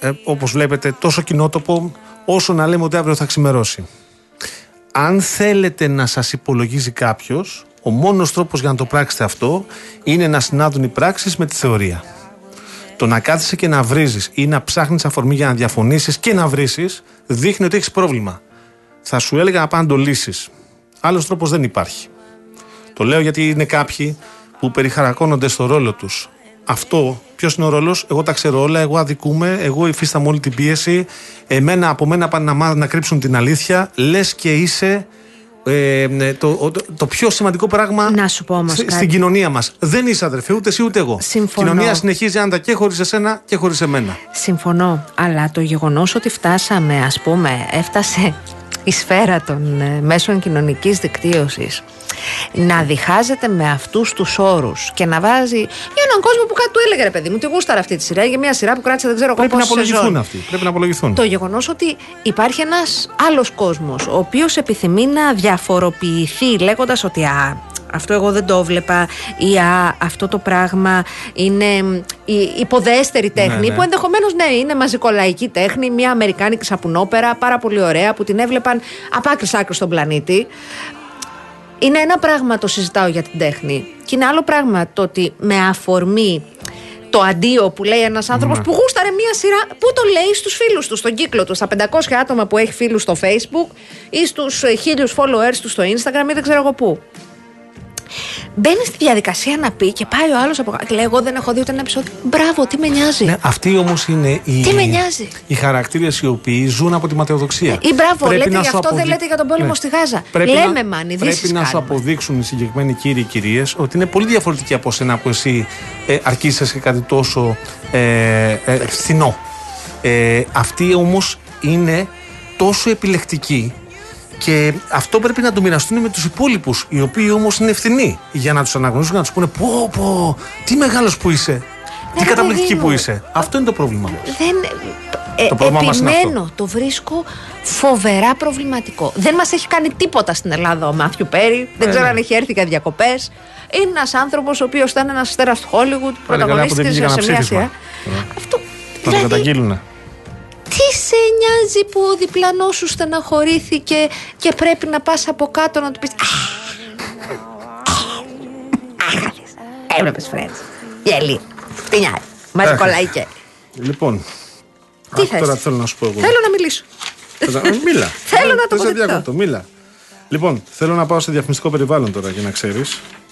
ε, όπως βλέπετε, τόσο κοινότοπο όσο να λέμε ότι αύριο θα ξημερώσει. Αν θέλετε να σας υπολογίζει κάποιος, ο μόνος τρόπος για να το πράξετε αυτό είναι να συνάδουν οι πράξεις με τη θεωρία. Το να κάθεσαι και να βρίζεις ή να ψάχνεις αφορμή για να διαφωνήσεις και να βρήσεις δείχνει ότι έχεις πρόβλημα. Θα σου έλεγα να πάνε να το λύσεις. Άλλος τρόπος δεν υπάρχει. Το λέω γιατί είναι κάποιοι που περιχαρακώνονται στο ρόλο τους. Αυτό, ποιος είναι ο ρόλος, εγώ τα ξέρω όλα, εγώ αδικούμε, εγώ υφίσταμαι όλη την πίεση. Εμένα, από μένα πάνε να, μάθουν να κρύψουν την αλήθεια. Λες και είσαι ε, ναι, το, το, το πιο σημαντικό πράγμα Να σου πω όμως στη- κάτι. στην κοινωνία μας. Δεν είσαι αδερφέ, ούτε εσύ ούτε εγώ. Συμφωνώ. Η κοινωνία συνεχίζει άντα και χωρίς εσένα και χωρίς εμένα. Συμφωνώ, αλλά το γεγονός ότι φτάσαμε, ας πούμε, έφτασε η σφαίρα των ε, μέσων κοινωνικής δικτύωσης να διχάζεται με αυτούς τους όρους και να βάζει για έναν κόσμο που κάτι του έλεγε ρε παιδί μου, τι γούσταρα αυτή τη σειρά, για μια σειρά που κράτησε δεν ξέρω εγώ Πρέπει να πόσες απολογηθούν σεζόν. αυτοί. Πρέπει να απολογηθούν. Το γεγονός ότι υπάρχει ένας άλλος κόσμος, ο οποίος επιθυμεί να διαφοροποιηθεί λέγοντας ότι α, αυτό εγώ δεν το βλέπα ή α, αυτό το πράγμα είναι μ, η υποδέστερη τέχνη ναι. που ενδεχομένως ναι είναι μαζικολαϊκή τέχνη μια αμερικάνικη σαπουνόπερα πάρα πολύ ωραία που την έβλεπαν από άκρης σ' άκρης στον πλανήτη είναι ένα πράγμα το συζητάω για την τέχνη και είναι άλλο πράγμα το ότι με αφορμή το αντίο που λέει ένας άνθρωπος που γούσταρε μία σειρά. Πού το λέει στους φίλους του, στον κύκλο του, στα 500 άτομα που έχει φίλους στο Facebook ή στους χίλιους followers του στο Instagram ή δεν ξέρω εγώ πού. Μπαίνει στη διαδικασία να πει και πάει ο άλλος από κάτω. και Λέει: Εγώ δεν έχω δει ούτε ένα επεισόδιο. Μπράβο, τι με νοιάζει. Ναι, αυτοί όμως είναι οι, Τι με νοιάζει. οι χαρακτήρες οι οποίοι ζουν από τη ματαιοδοξία. Ή μπράβο, Πρέπει λέτε να γι' σου αυτό δεν αποδει- λέτε για τον πόλεμο Ναι. στη Γάζα. Πρέπει Λέμε, να, μαν, ειδήσεις Πρέπει να σου κάνουμε. αποδείξουν οι συγκεκριμένοι κύριοι και κυρίες ότι είναι πολύ διαφορετικοί από σένα που εσύ ε, αρκείσαι σε κάτι τόσο ε, ε, φθηνό. Ε, αυτοί όμως είναι τόσο επιλεκτικοί και αυτό πρέπει να το μοιραστούν με τους υπόλοιπους, οι οποίοι όμως είναι ευθυνοί για να τους αναγνωρίσουν και να τους πούνε Πω, πω, τι μεγάλος που είσαι. τι ρε καταπληκτική παιδί που μου. είσαι. Αυτό είναι το πρόβλημα μα. Δεν. Ε, Το πρόβλημα μας είναι επιμένω, το βρίσκω φοβερά προβληματικό. Δεν μας έχει κάνει τίποτα στην Ελλάδα ο Μάθιου Πέρι. Δεν ξέρω ναι. αν έχει έρθει για διακοπές. Είναι ένας άνθρωπος ο οποίος ήταν ένας αστέρας του Hollywood, Πάλι καλά που δεν πρωταγωνίστηκε βγήκε σε ένα μια ψήφισμα. σειρά. Αυτό. Να το Δηλαδή, καταγγείλουν. Τι σε νοιάζει που ο διπλανός σου στεναχωρήθηκε και πρέπει να πας από κάτω να του πεις. Έβλεπες φρέντ. Γελί. Τι νοιάζει. Μας Έχασε. κολλάει και. Λοιπόν. Τι αυτό θες; Τώρα θέλω να σου πω εγώ. Θέλω να μιλήσω. Ε, Μίλα. Θέλω να Δεν σε τοποθετηθώ. διακόπτω, Μίλα. Λοιπόν, θέλω να πάω σε διαφημιστικό περιβάλλον τώρα για να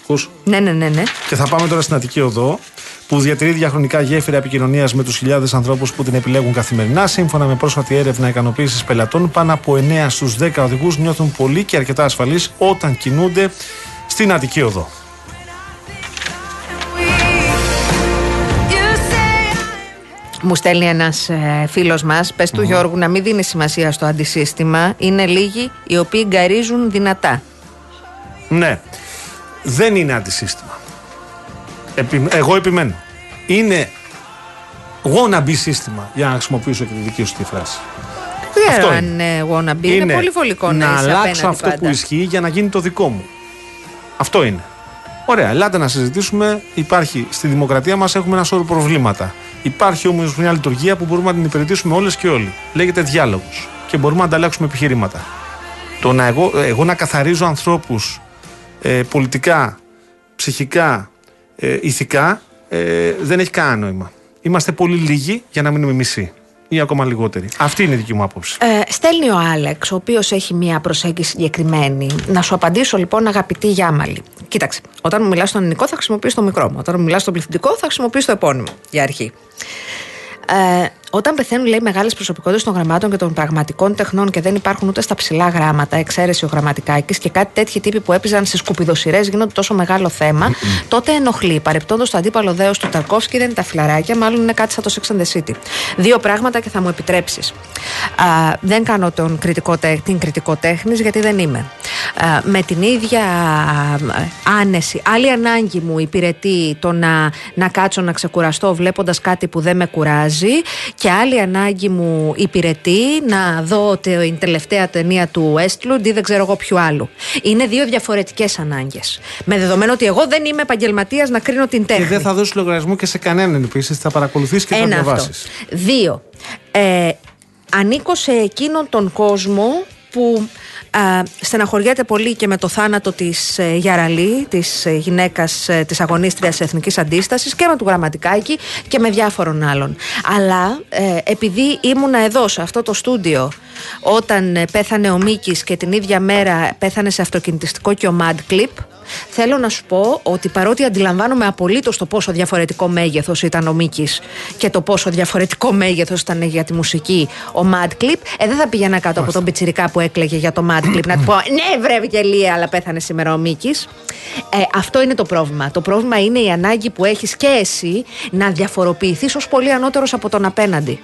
ξέρει. Ναι, ναι, ναι, ναι. Και θα πάμε τώρα στην Αττική Οδό, που διατηρεί διαχρονικά γέφυρα επικοινωνίας με τους χιλιάδες ανθρώπους που την επιλέγουν καθημερινά. Σύμφωνα με πρόσφατη έρευνα ικανοποίησης πελατών, πάνω από 9 στους 10 οδηγούς νιώθουν πολύ και αρκετά ασφαλείς όταν κινούνται στην Αττική Οδό. Μου στέλνει ένας ε, φίλος μας, πες του Γιώργου να μην δίνει σημασία στο αντισύστημα. Είναι λίγοι οι οποίοι γκαρίζουν δυνατά. Ναι, δεν είναι αντισύστημα. Επι- εγώ επιμένω. Είναι wannabe σύστημα, για να χρησιμοποιήσω και τη δική σου τη φράση. Δεν ξέρω Αυτό αν είναι wannabe. Είναι, πολύ βολικό να, να είσαι αλλάξω απέναντι αυτό πάντα. που ισχύει για να γίνει το δικό μου. Αυτό είναι. Ωραία, ελάτε να συζητήσουμε. Υπάρχει στη δημοκρατία μας έχουμε ένα σώρο προβλήματα. Υπάρχει όμως μια λειτουργία που μπορούμε να την υπηρετήσουμε όλες και όλοι. Λέγεται διάλογος. Και μπορούμε να ανταλλάξουμε επιχειρήματα. Το να εγώ, εγώ να καθαρίζω ανθρώπους ε, πολιτικά, ψυχικά, ε, ηθικά ε, δεν έχει κανένα νόημα. Είμαστε πολύ λίγοι για να μείνουμε μισοί. Ή ακόμα λιγότεροι. Αυτή είναι η δική μου άποψη. Ε, στέλνει ο Άλεξ, ο οποίος έχει μία προσέγγιση συγκεκριμένη. Να σου απαντήσω λοιπόν, αγαπητή Γιάμαλη. Κοίταξε, όταν μου μιλάς στον ελληνικό θα χρησιμοποιήσω το μικρό μου. Όταν μου μιλάς στον πληθυντικό θα χρησιμοποιήσω το επώνυμο για αρχή. Ε, όταν πεθαίνουν, λέει, μεγάλες προσωπικότητες των γραμμάτων και των πραγματικών τεχνών και δεν υπάρχουν ούτε στα ψηλά γράμματα, εξαίρεση ο γραμματικάκης και κάτι τέτοιοι τύποι που έπαιζαν σε σκουπιδοσυρές γίνονται τόσο μεγάλο θέμα, τότε ενοχλεί. Παρεπτόντως το αντίπαλο δέος του Ταρκόφσκι δεν είναι τα φιλαράκια, μάλλον είναι κάτι σαν το Sex and the City. Δύο πράγματα και θα μου επιτρέψεις. Δεν κάνω τον κριτικό, τέ- την κριτικό τέχνης γιατί δεν είμαι. Α, με την ίδια α, άνεση, άλλη ανάγκη μου υπηρετεί το να, να κάτσω να ξεκουραστώ βλέποντας κάτι που δεν με κουράζει και άλλη ανάγκη μου υπηρετεί να δω την τελευταία ταινία του Westlood ή δεν ξέρω εγώ ποιου άλλου. Είναι δύο διαφορετικές ανάγκες. Με δεδομένο ότι εγώ δεν είμαι επαγγελματίας να κρίνω την τέχνη. Και δεν θα δώσει λογαριασμό και σε κανέναν επίσης. Θα παρακολουθήσει και θα Ένα διαβάσεις. αυτό. Δύο. Ε, ανήκω σε εκείνον τον κόσμο που α, στεναχωριέται πολύ και με το θάνατο της ε, Γιαραλή, της ε, γυναίκας ε, της αγωνίστριας Εθνικής Αντίστασης και με του Γραμματικάκη και με διάφορων άλλων. Αλλά ε, επειδή ήμουνα εδώ σε αυτό το στούντιο όταν ε, πέθανε ο Μίκης και την ίδια μέρα πέθανε σε αυτοκινητιστικό και ο Mad Clip Θέλω να σου πω ότι παρότι αντιλαμβάνομαι απολύτως το πόσο διαφορετικό μέγεθος ήταν ο Μίκης και το πόσο διαφορετικό μέγεθος ήταν για τη μουσική ο Mad Clip, ε, δεν θα πήγαινα κάτω από τον πιτσιρικά που έκλαιγε για το Mad Clip να του πω Ναι, βρε γελία, αλλά πέθανε σήμερα ο Μίκης. Ε, αυτό είναι το πρόβλημα. Το πρόβλημα είναι η ανάγκη που έχεις και εσύ να διαφοροποιηθείς ως πολύ ανώτερος από τον απέναντι.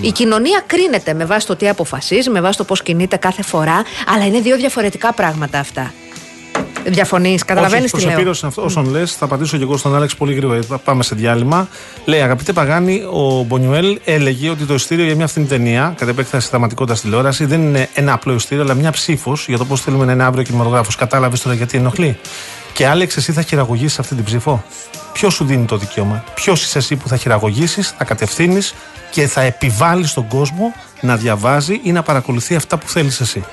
Η κοινωνία κρίνεται με βάση το τι αποφασίζει, με βάση το πώς κινείται κάθε φορά, αλλά είναι δύο διαφορετικά πράγματα αυτά. Διαφωνείς, καταλαβαίνεις τι λέω. Όσο αυτό, όσον λες, θα απαντήσω και εγώ στον Άλεξ πολύ γρήγορα. γιατί Πάμε σε διάλειμμα. Λέει, αγαπητέ Παγάνη, ο Μπονιουέλ έλεγε ότι το ειστήριο για μια αυτήν ταινία, κατά επέκταση θεματικότητα τηλεόραση, δεν είναι ένα απλό ειστήριο, αλλά μια ψήφος για το πώς θέλουμε να είναι αύριο κινηματογράφος. Κατάλαβες τώρα γιατί ενοχλεί. Και Άλεξ, εσύ θα χειραγωγήσει αυτή την ψήφο. Ποιος σου δίνει το δικαίωμα; Ποιος είσαι εσύ που θα χειραγωγήσεις, θα κατευθύνεις και θα επιβάλλεις στον κόσμο να διαβάζει ή να παρακολουθεί αυτά που θέλεις εσύ;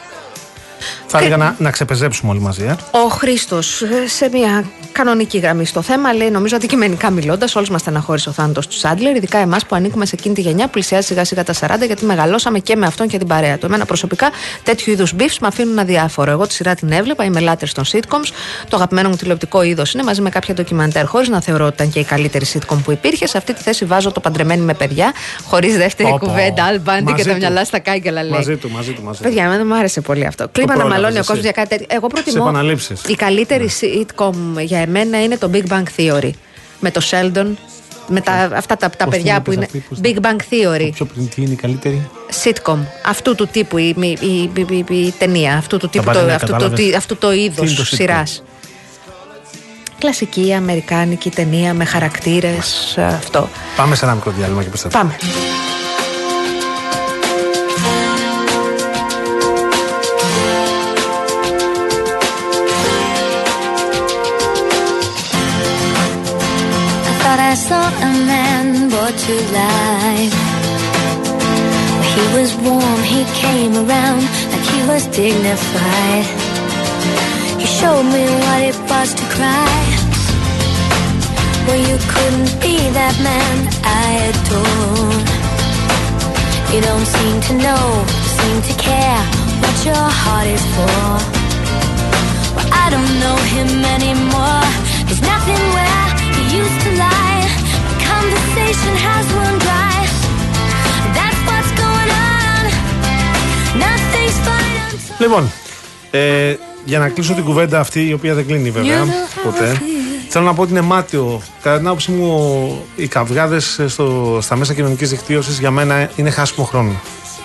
Θα έλεγα να, να ξεπεζέψουμε όλοι μαζί. Ε. Ο Χρήστος, σε μια κανονική γραμμή στο θέμα, λέει: Νομίζω αντικειμενικά μιλώντας, όλου μας στεναχώρησε ο θάνατος του Σάντλερ, ειδικά εμάς που ανήκουμε σε εκείνη τη γενιά που πλησιάζει σιγά σιγά τα 40, γιατί μεγαλώσαμε και με αυτόν και την παρέα του. Εμένα προσωπικά τέτοιου είδους μπιφς με αφήνουν αδιάφορο. Εγώ τη σειρά την έβλεπα, είμαι λάτρε των sitcoms. Το αγαπημένο μου τηλεοπτικό είδος είναι μαζί με κάποια ντοκιμαντέρ, χωρίς να θεωρώ ότι ήταν και η καλύτερη sitcom που υπήρχε. Σε αυτή τη θέση βάζω το παντρεμένη με παιδιά, χωρίς δεύτερη Πω, πω. κουβέντα, αλμπάντι και Μαζί τα του. μυαλά στα κάγκελα λέει. Μαζί του, μαζί του, μαζί του. Παιδιά, εμένα μου άρεσε πολύ αυτό. Κλίμα να πρόλαβες μαλώνει ο εσύ. κόσμος για κάτι τέτοιο. Εγώ προτιμώ. επαναλήψεις. Η καλύτερη sitcom για εμένα είναι το Big Bang Theory. Με το Sheldon. Με τα, αυτά τα, τα Πώς παιδιά την που είπες είναι. αυτή, πώς την- Big Bang Theory. Πιο πριν τι είναι η καλύτερη; Sitcom. Αυτού του τύπου η, η, η, η- η- η ταινία. Αυτού του τύπου. πάρει, Το, ναι, αυτού, το, κατάλαβες. τι- αυτού το είδο Τι είναι το sitcom? σειράς. Κλασική αμερικάνικη ταινία με χαρακτήρες. Αυτό. Πάμε σε ένα μικρό διάλειμμα και επιστρέφουμε. Πάμε. Around like he was dignified. He showed me what it was to cry. Well, you couldn't be that man I adored. You don't seem to know, seem to care what your heart is for. Well, I don't know him anymore. There's nothing where he used to lie. The conversation has run Λοιπόν, ε, για να κλείσω την κουβέντα αυτή, η οποία δεν κλείνει βέβαια ποτέ, θέλω να πω ότι είναι μάτιο. Κατά την άποψή μου, ο- οι καυγάδες στα μέσα κοινωνικής δικτύωσης για μένα είναι χάσιμο χρόνο.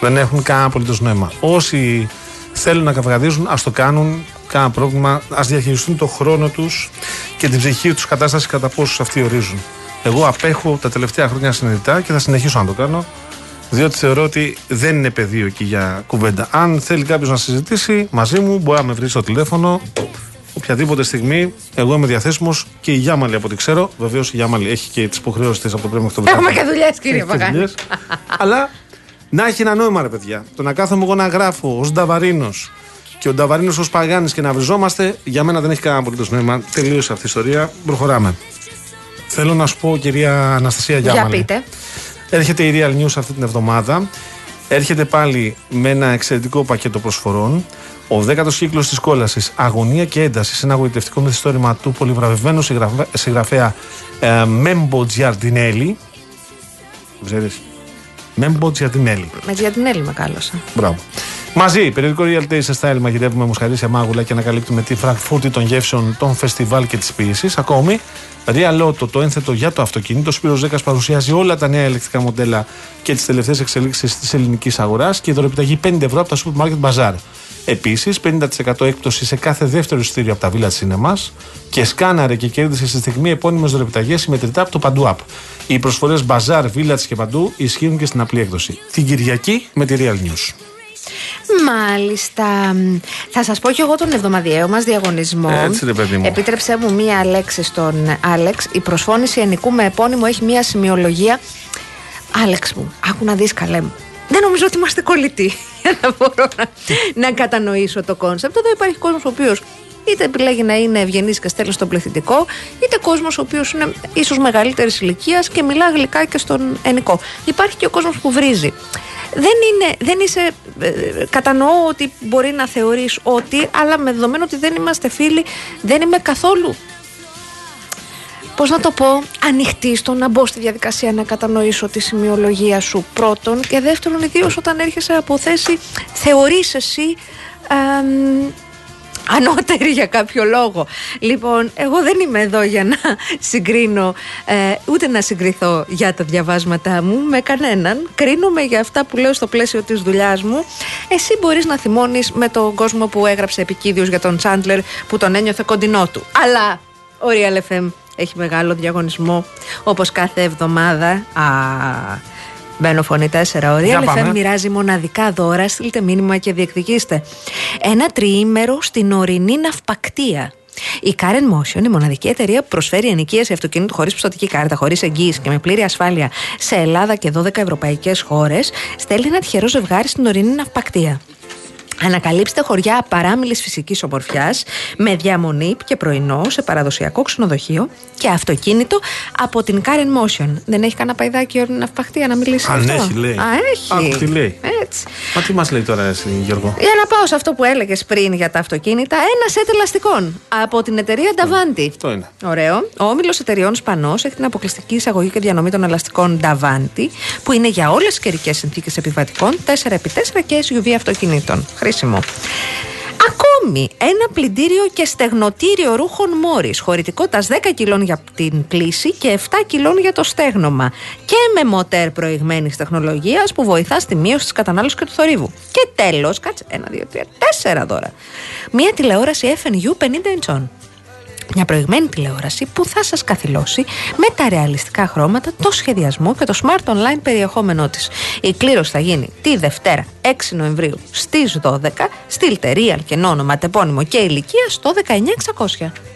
Δεν έχουν κανένα απολύτως νόημα. Όσοι θέλουν να καυγαδίζουν, ας το κάνουν. Κανένα πρόβλημα. Α διαχειριστούν το χρόνο τους και την ψυχική τους κατάσταση κατά πόσους αυτοί ορίζουν. Εγώ απέχω τα τελευταία χρόνια συνειδητά και θα συνεχίσω να το κάνω. Διότι θεωρώ ότι δεν είναι πεδίο εκεί για κουβέντα. Αν θέλει κάποιος να συζητήσει μαζί μου, μπορεί να με βρει στο τηλέφωνο. Οποιαδήποτε στιγμή, εγώ είμαι διαθέσιμος και η Γιάμαλη από ό,τι ξέρω. Βεβαίως η Γιάμαλη έχει και τις υποχρεώσεις της από το πρέμιο μέχρι το Έχουμε βράδυ. και δουλειές, κύριε Έχει και Παγάνη. δουλειές. Αλλά να έχει ένα νόημα, ρε παιδιά. Το να κάθομαι εγώ να γράφω ως Νταβαρίνος και ο Νταβαρίνος ως Παγάνης και να βριζόμαστε, για μένα δεν έχει κανένα απολύτως νόημα. Τελείωσε αυτή η ιστορία. Προχωράμε. Θέλω να σου πω, κυρία Αναστασία Για Γιάμαλη. πείτε. Έρχεται η Real News αυτή την εβδομάδα. Έρχεται πάλι με ένα εξαιρετικό πακέτο προσφορών. Ο δέκατος κύκλος της κόλασης Αγωνία και ένταση. Ένα αγωγητευτικό μυθιστόρημα του πολυβραβευμένου συγγραφέα, συγγραφέα ε, Μέμπο Τζιαρντινέλη. Ξέρεις; Μέμπο Τζιαρντινέλη. Με Τζιαντινέλη με κάλωσα. Μπράβο. Μαζί, περιοδικό Real Taste Style, μαγειρεύουμε μοσχαρίσια μάγουλα και ανακαλύπτουμε τη φραγκφούρτη των γεύσεων, των φεστιβάλ και της ποιήση. Ακόμη, Real Auto, το ένθετο για το αυτοκίνητο. Σπύρος Ζέκα παρουσιάζει όλα τα νέα ηλεκτρικά μοντέλα και τις τελευταίες εξελίξεις της ελληνικής αγοράς και η δωρεπιταγή 5 ευρώ από τα Supermarket Bazaar. Επίσης, 50% έκπτωση σε κάθε δεύτερο εισιτήριο από τα Village Cinemas και σκάναρε και κέρδισε στη στιγμή επώνυμες δωρεπιταγές συμμετρητά από το Παντού App. Οι προσφορές Bazaar, Village και Παντού ισχύουν και στην απλή έκδοση. Την Κυριακή με τη Real News. Μάλιστα. Θα σας πω κι εγώ τον εβδομαδιαίο μας διαγωνισμό. Έτσι, ρε παιδί μου. Επίτρεψέ μου μία λέξη στον Άλεξ. Η προσφώνηση ενικού με επώνυμο έχει μία σημειολογία. Άλεξ μου, άκου να δεις καλέ μου. Δεν νομίζω ότι είμαστε κολλητοί για να μπορώ να, να κατανοήσω το concept. Εδώ υπάρχει κόσμος ο οποίος είτε επιλέγει να είναι ευγενής και στέλνει στον πληθυντικό, είτε κόσμος ο οποίος είναι ίσως μεγαλύτερης ηλικίας και μιλά γλυκά και στον ενικό. Υπάρχει και ο κόσμος που βρίζει. Δεν, είναι, δεν είσαι. ε, κατανοώ ότι μπορεί να θεωρείς ότι, αλλά με δεδομένο ότι δεν είμαστε φίλοι, δεν είμαι καθόλου Πώς να το πω, ανοιχτή στο να μπω στη διαδικασία να κατανοήσω τη σημειολογία σου πρώτον και δεύτερον, ιδίως όταν έρχεσαι από θέση, θεωρείς εσύ αμ, ανώτερη για κάποιο λόγο. Λοιπόν, εγώ δεν είμαι εδώ για να συγκρίνω, ε, ούτε να συγκριθώ για τα διαβάσματά μου με κανέναν. Κρίνομαι για αυτά που λέω στο πλαίσιο της δουλειάς μου. Εσύ μπορείς να θυμώνεις με τον κόσμο που έγραψε επικίδιος για τον Τσάντλερ που τον ένιωθε κοντινό του. Αλλά ο Real FM έχει μεγάλο διαγωνισμό όπως κάθε εβδομάδα. Α, Μπαίνω φωνή 4. Ο Για Real πάμε. FM μοιράζει μοναδικά δώρα. Στείλτε μήνυμα και διεκδικήστε. Ένα τριήμερο στην ορεινή ναυπακτία. Η Karen Motion, η μοναδική εταιρεία που προσφέρει ενοικίαση αυτοκινήτου χωρίς πιστοτική κάρτα, χωρίς εγγύηση και με πλήρη ασφάλεια σε Ελλάδα και 12 ευρωπαϊκές χώρες, στέλνει ένα τυχερό ζευγάρι στην ορεινή ναυπακτία. Ανακαλύψτε χωριά παράμιλης φυσικής ομορφιάς με διαμονή και πρωινό σε παραδοσιακό ξενοδοχείο και αυτοκίνητο από την Karen Motion. Δεν έχει κανένα παϊδάκι όρνη να φπαχτεί να μιλήσει Αν αυτό; έχει, λέει. Α, έχει. Α, τι λέει. Έτσι. Μα τι μας λέει τώρα εσύ, Γιώργο; Για να πάω σε αυτό που έλεγες πριν για τα αυτοκίνητα, ένα σετ ελαστικών από την εταιρεία Davanti. Αυτό είναι. Ωραίο. Ο όμιλος εταιριών Σπανός έχει την αποκλειστική εισαγωγή και διανομή των ελαστικών Davanti, που είναι για όλες τις καιρικές συνθήκες επιβατικών 4x4 και SUV αυτοκινήτων. Χρήσιμο. Ακόμη ένα πλυντήριο και στεγνοτήριο ρούχων Μόρις, χωρητικότητα 10 κιλών για την πλήση και 7 κιλών για το στέγνομα. Και με μοτέρ προηγμένης τεχνολογίας που βοηθά στη μείωση της κατανάλωσης και του θορύβου. Και τέλος, κάτσε, 1, 2, 3, 4 δώρα. Μία τηλεόραση FNU 50 inch. Μια προηγμένη τηλεόραση που θα σας καθυλώσει με τα ρεαλιστικά χρώματα, το σχεδιασμό και το smart online περιεχόμενό της. Η κλήρωση θα γίνει τη Δευτέρα 6 Νοεμβρίου στις 12. Στείλτε real και όνομα, τεπώνυμο και ηλικία στο 19600.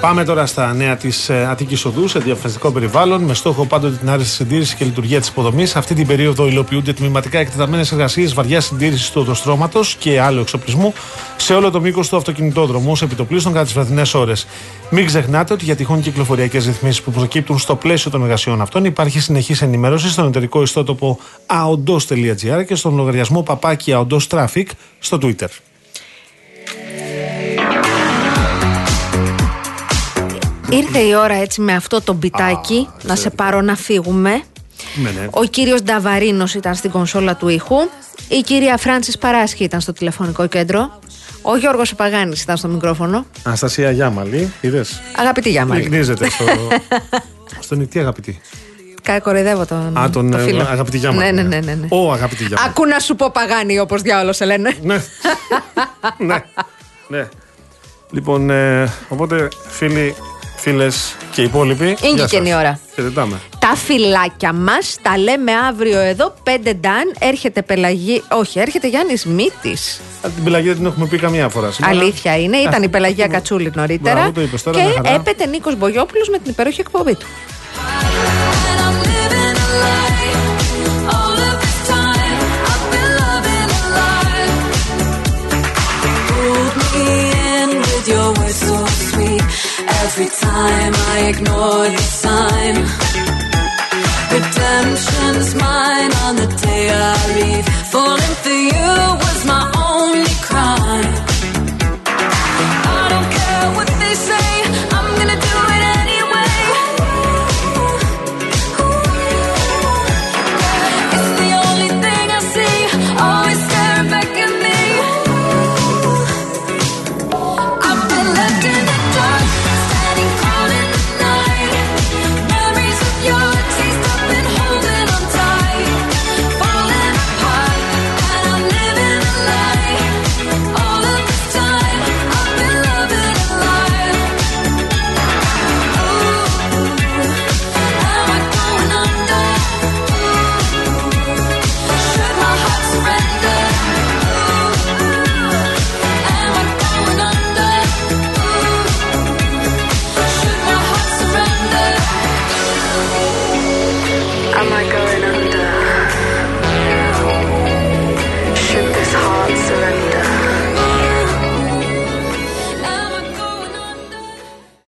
Πάμε τώρα στα νέα της Αττικής Οδού σε διαφορετικό περιβάλλον με στόχο πάντοτε την άριστη συντήρηση και λειτουργία της υποδομής. Αυτή την περίοδο υλοποιούνται τμηματικά εκτεταμένες εργασίες βαριά συντήρησης του οδοστρώματος και άλλου εξοπλισμού σε όλο το μήκος του αυτοκινητόδρομου, ως επιτοπλίστων κατά τις βραδινές ώρες. Μην ξεχνάτε ότι για τυχόν κυκλοφοριακές ρυθμίσεις που προκύπτουν στο πλαίσιο των εργασιών αυτών υπάρχει συνεχής ενημέρωση στον εταιρικό ιστότοπο aondos.gr και στον λογαριασμό παπάκι aondos traffic στο Twitter. Ήρθε η ώρα έτσι με αυτό το μπιτάκι να σε πάρω να φύγουμε. Ναι, ναι. Ο κύριος Νταβαρίνος ήταν στην κονσόλα του ήχου. Η κυρία Φράνσις Παράσχη ήταν στο τηλεφωνικό κέντρο. Ο Γιώργος Επαγάνης ήταν στο μικρόφωνο. Αναστασία Γιάμαλη, είδες; Αγαπητή Γιάμαλη. Πνίγνίζεται στο. Στον νυχτή αγαπητή. Κα- Κοροϊδεύω τον, Α, τον το ε, φίλο. αγαπητή Γιάμαλη. Ναι, ναι, ναι. ναι, ναι. Ο αγαπητή Γιάμαλη. Ακού να σου πω Παγάνη όπως διάολος σε λένε. Ναι. ναι. ναι. Λοιπόν, ε, οπότε φίλοι, φίλες και υπόλοιποι. Είναι γεια και καινή σας. ώρα. Χαιρετάμε. Τα φυλάκια μας τα λέμε αύριο εδώ. Πέντε ντάν. Έρχεται Πελαγή. Όχι, έρχεται Γιάννης Μύτης. Α, Την πελαγία την έχουμε πει καμία φορά σήμερα. Αλήθεια είναι. Ήταν η Πελαγία Κατσούλη νωρίτερα. Μπράβο, το είπες τώρα, και μια χαρά. έπεται Νίκος Μπογιόπουλος με την υπέροχη εκπομπή του. And I'm Every time I ignore the sign, redemption's mine on the day I leave. Falling for you was my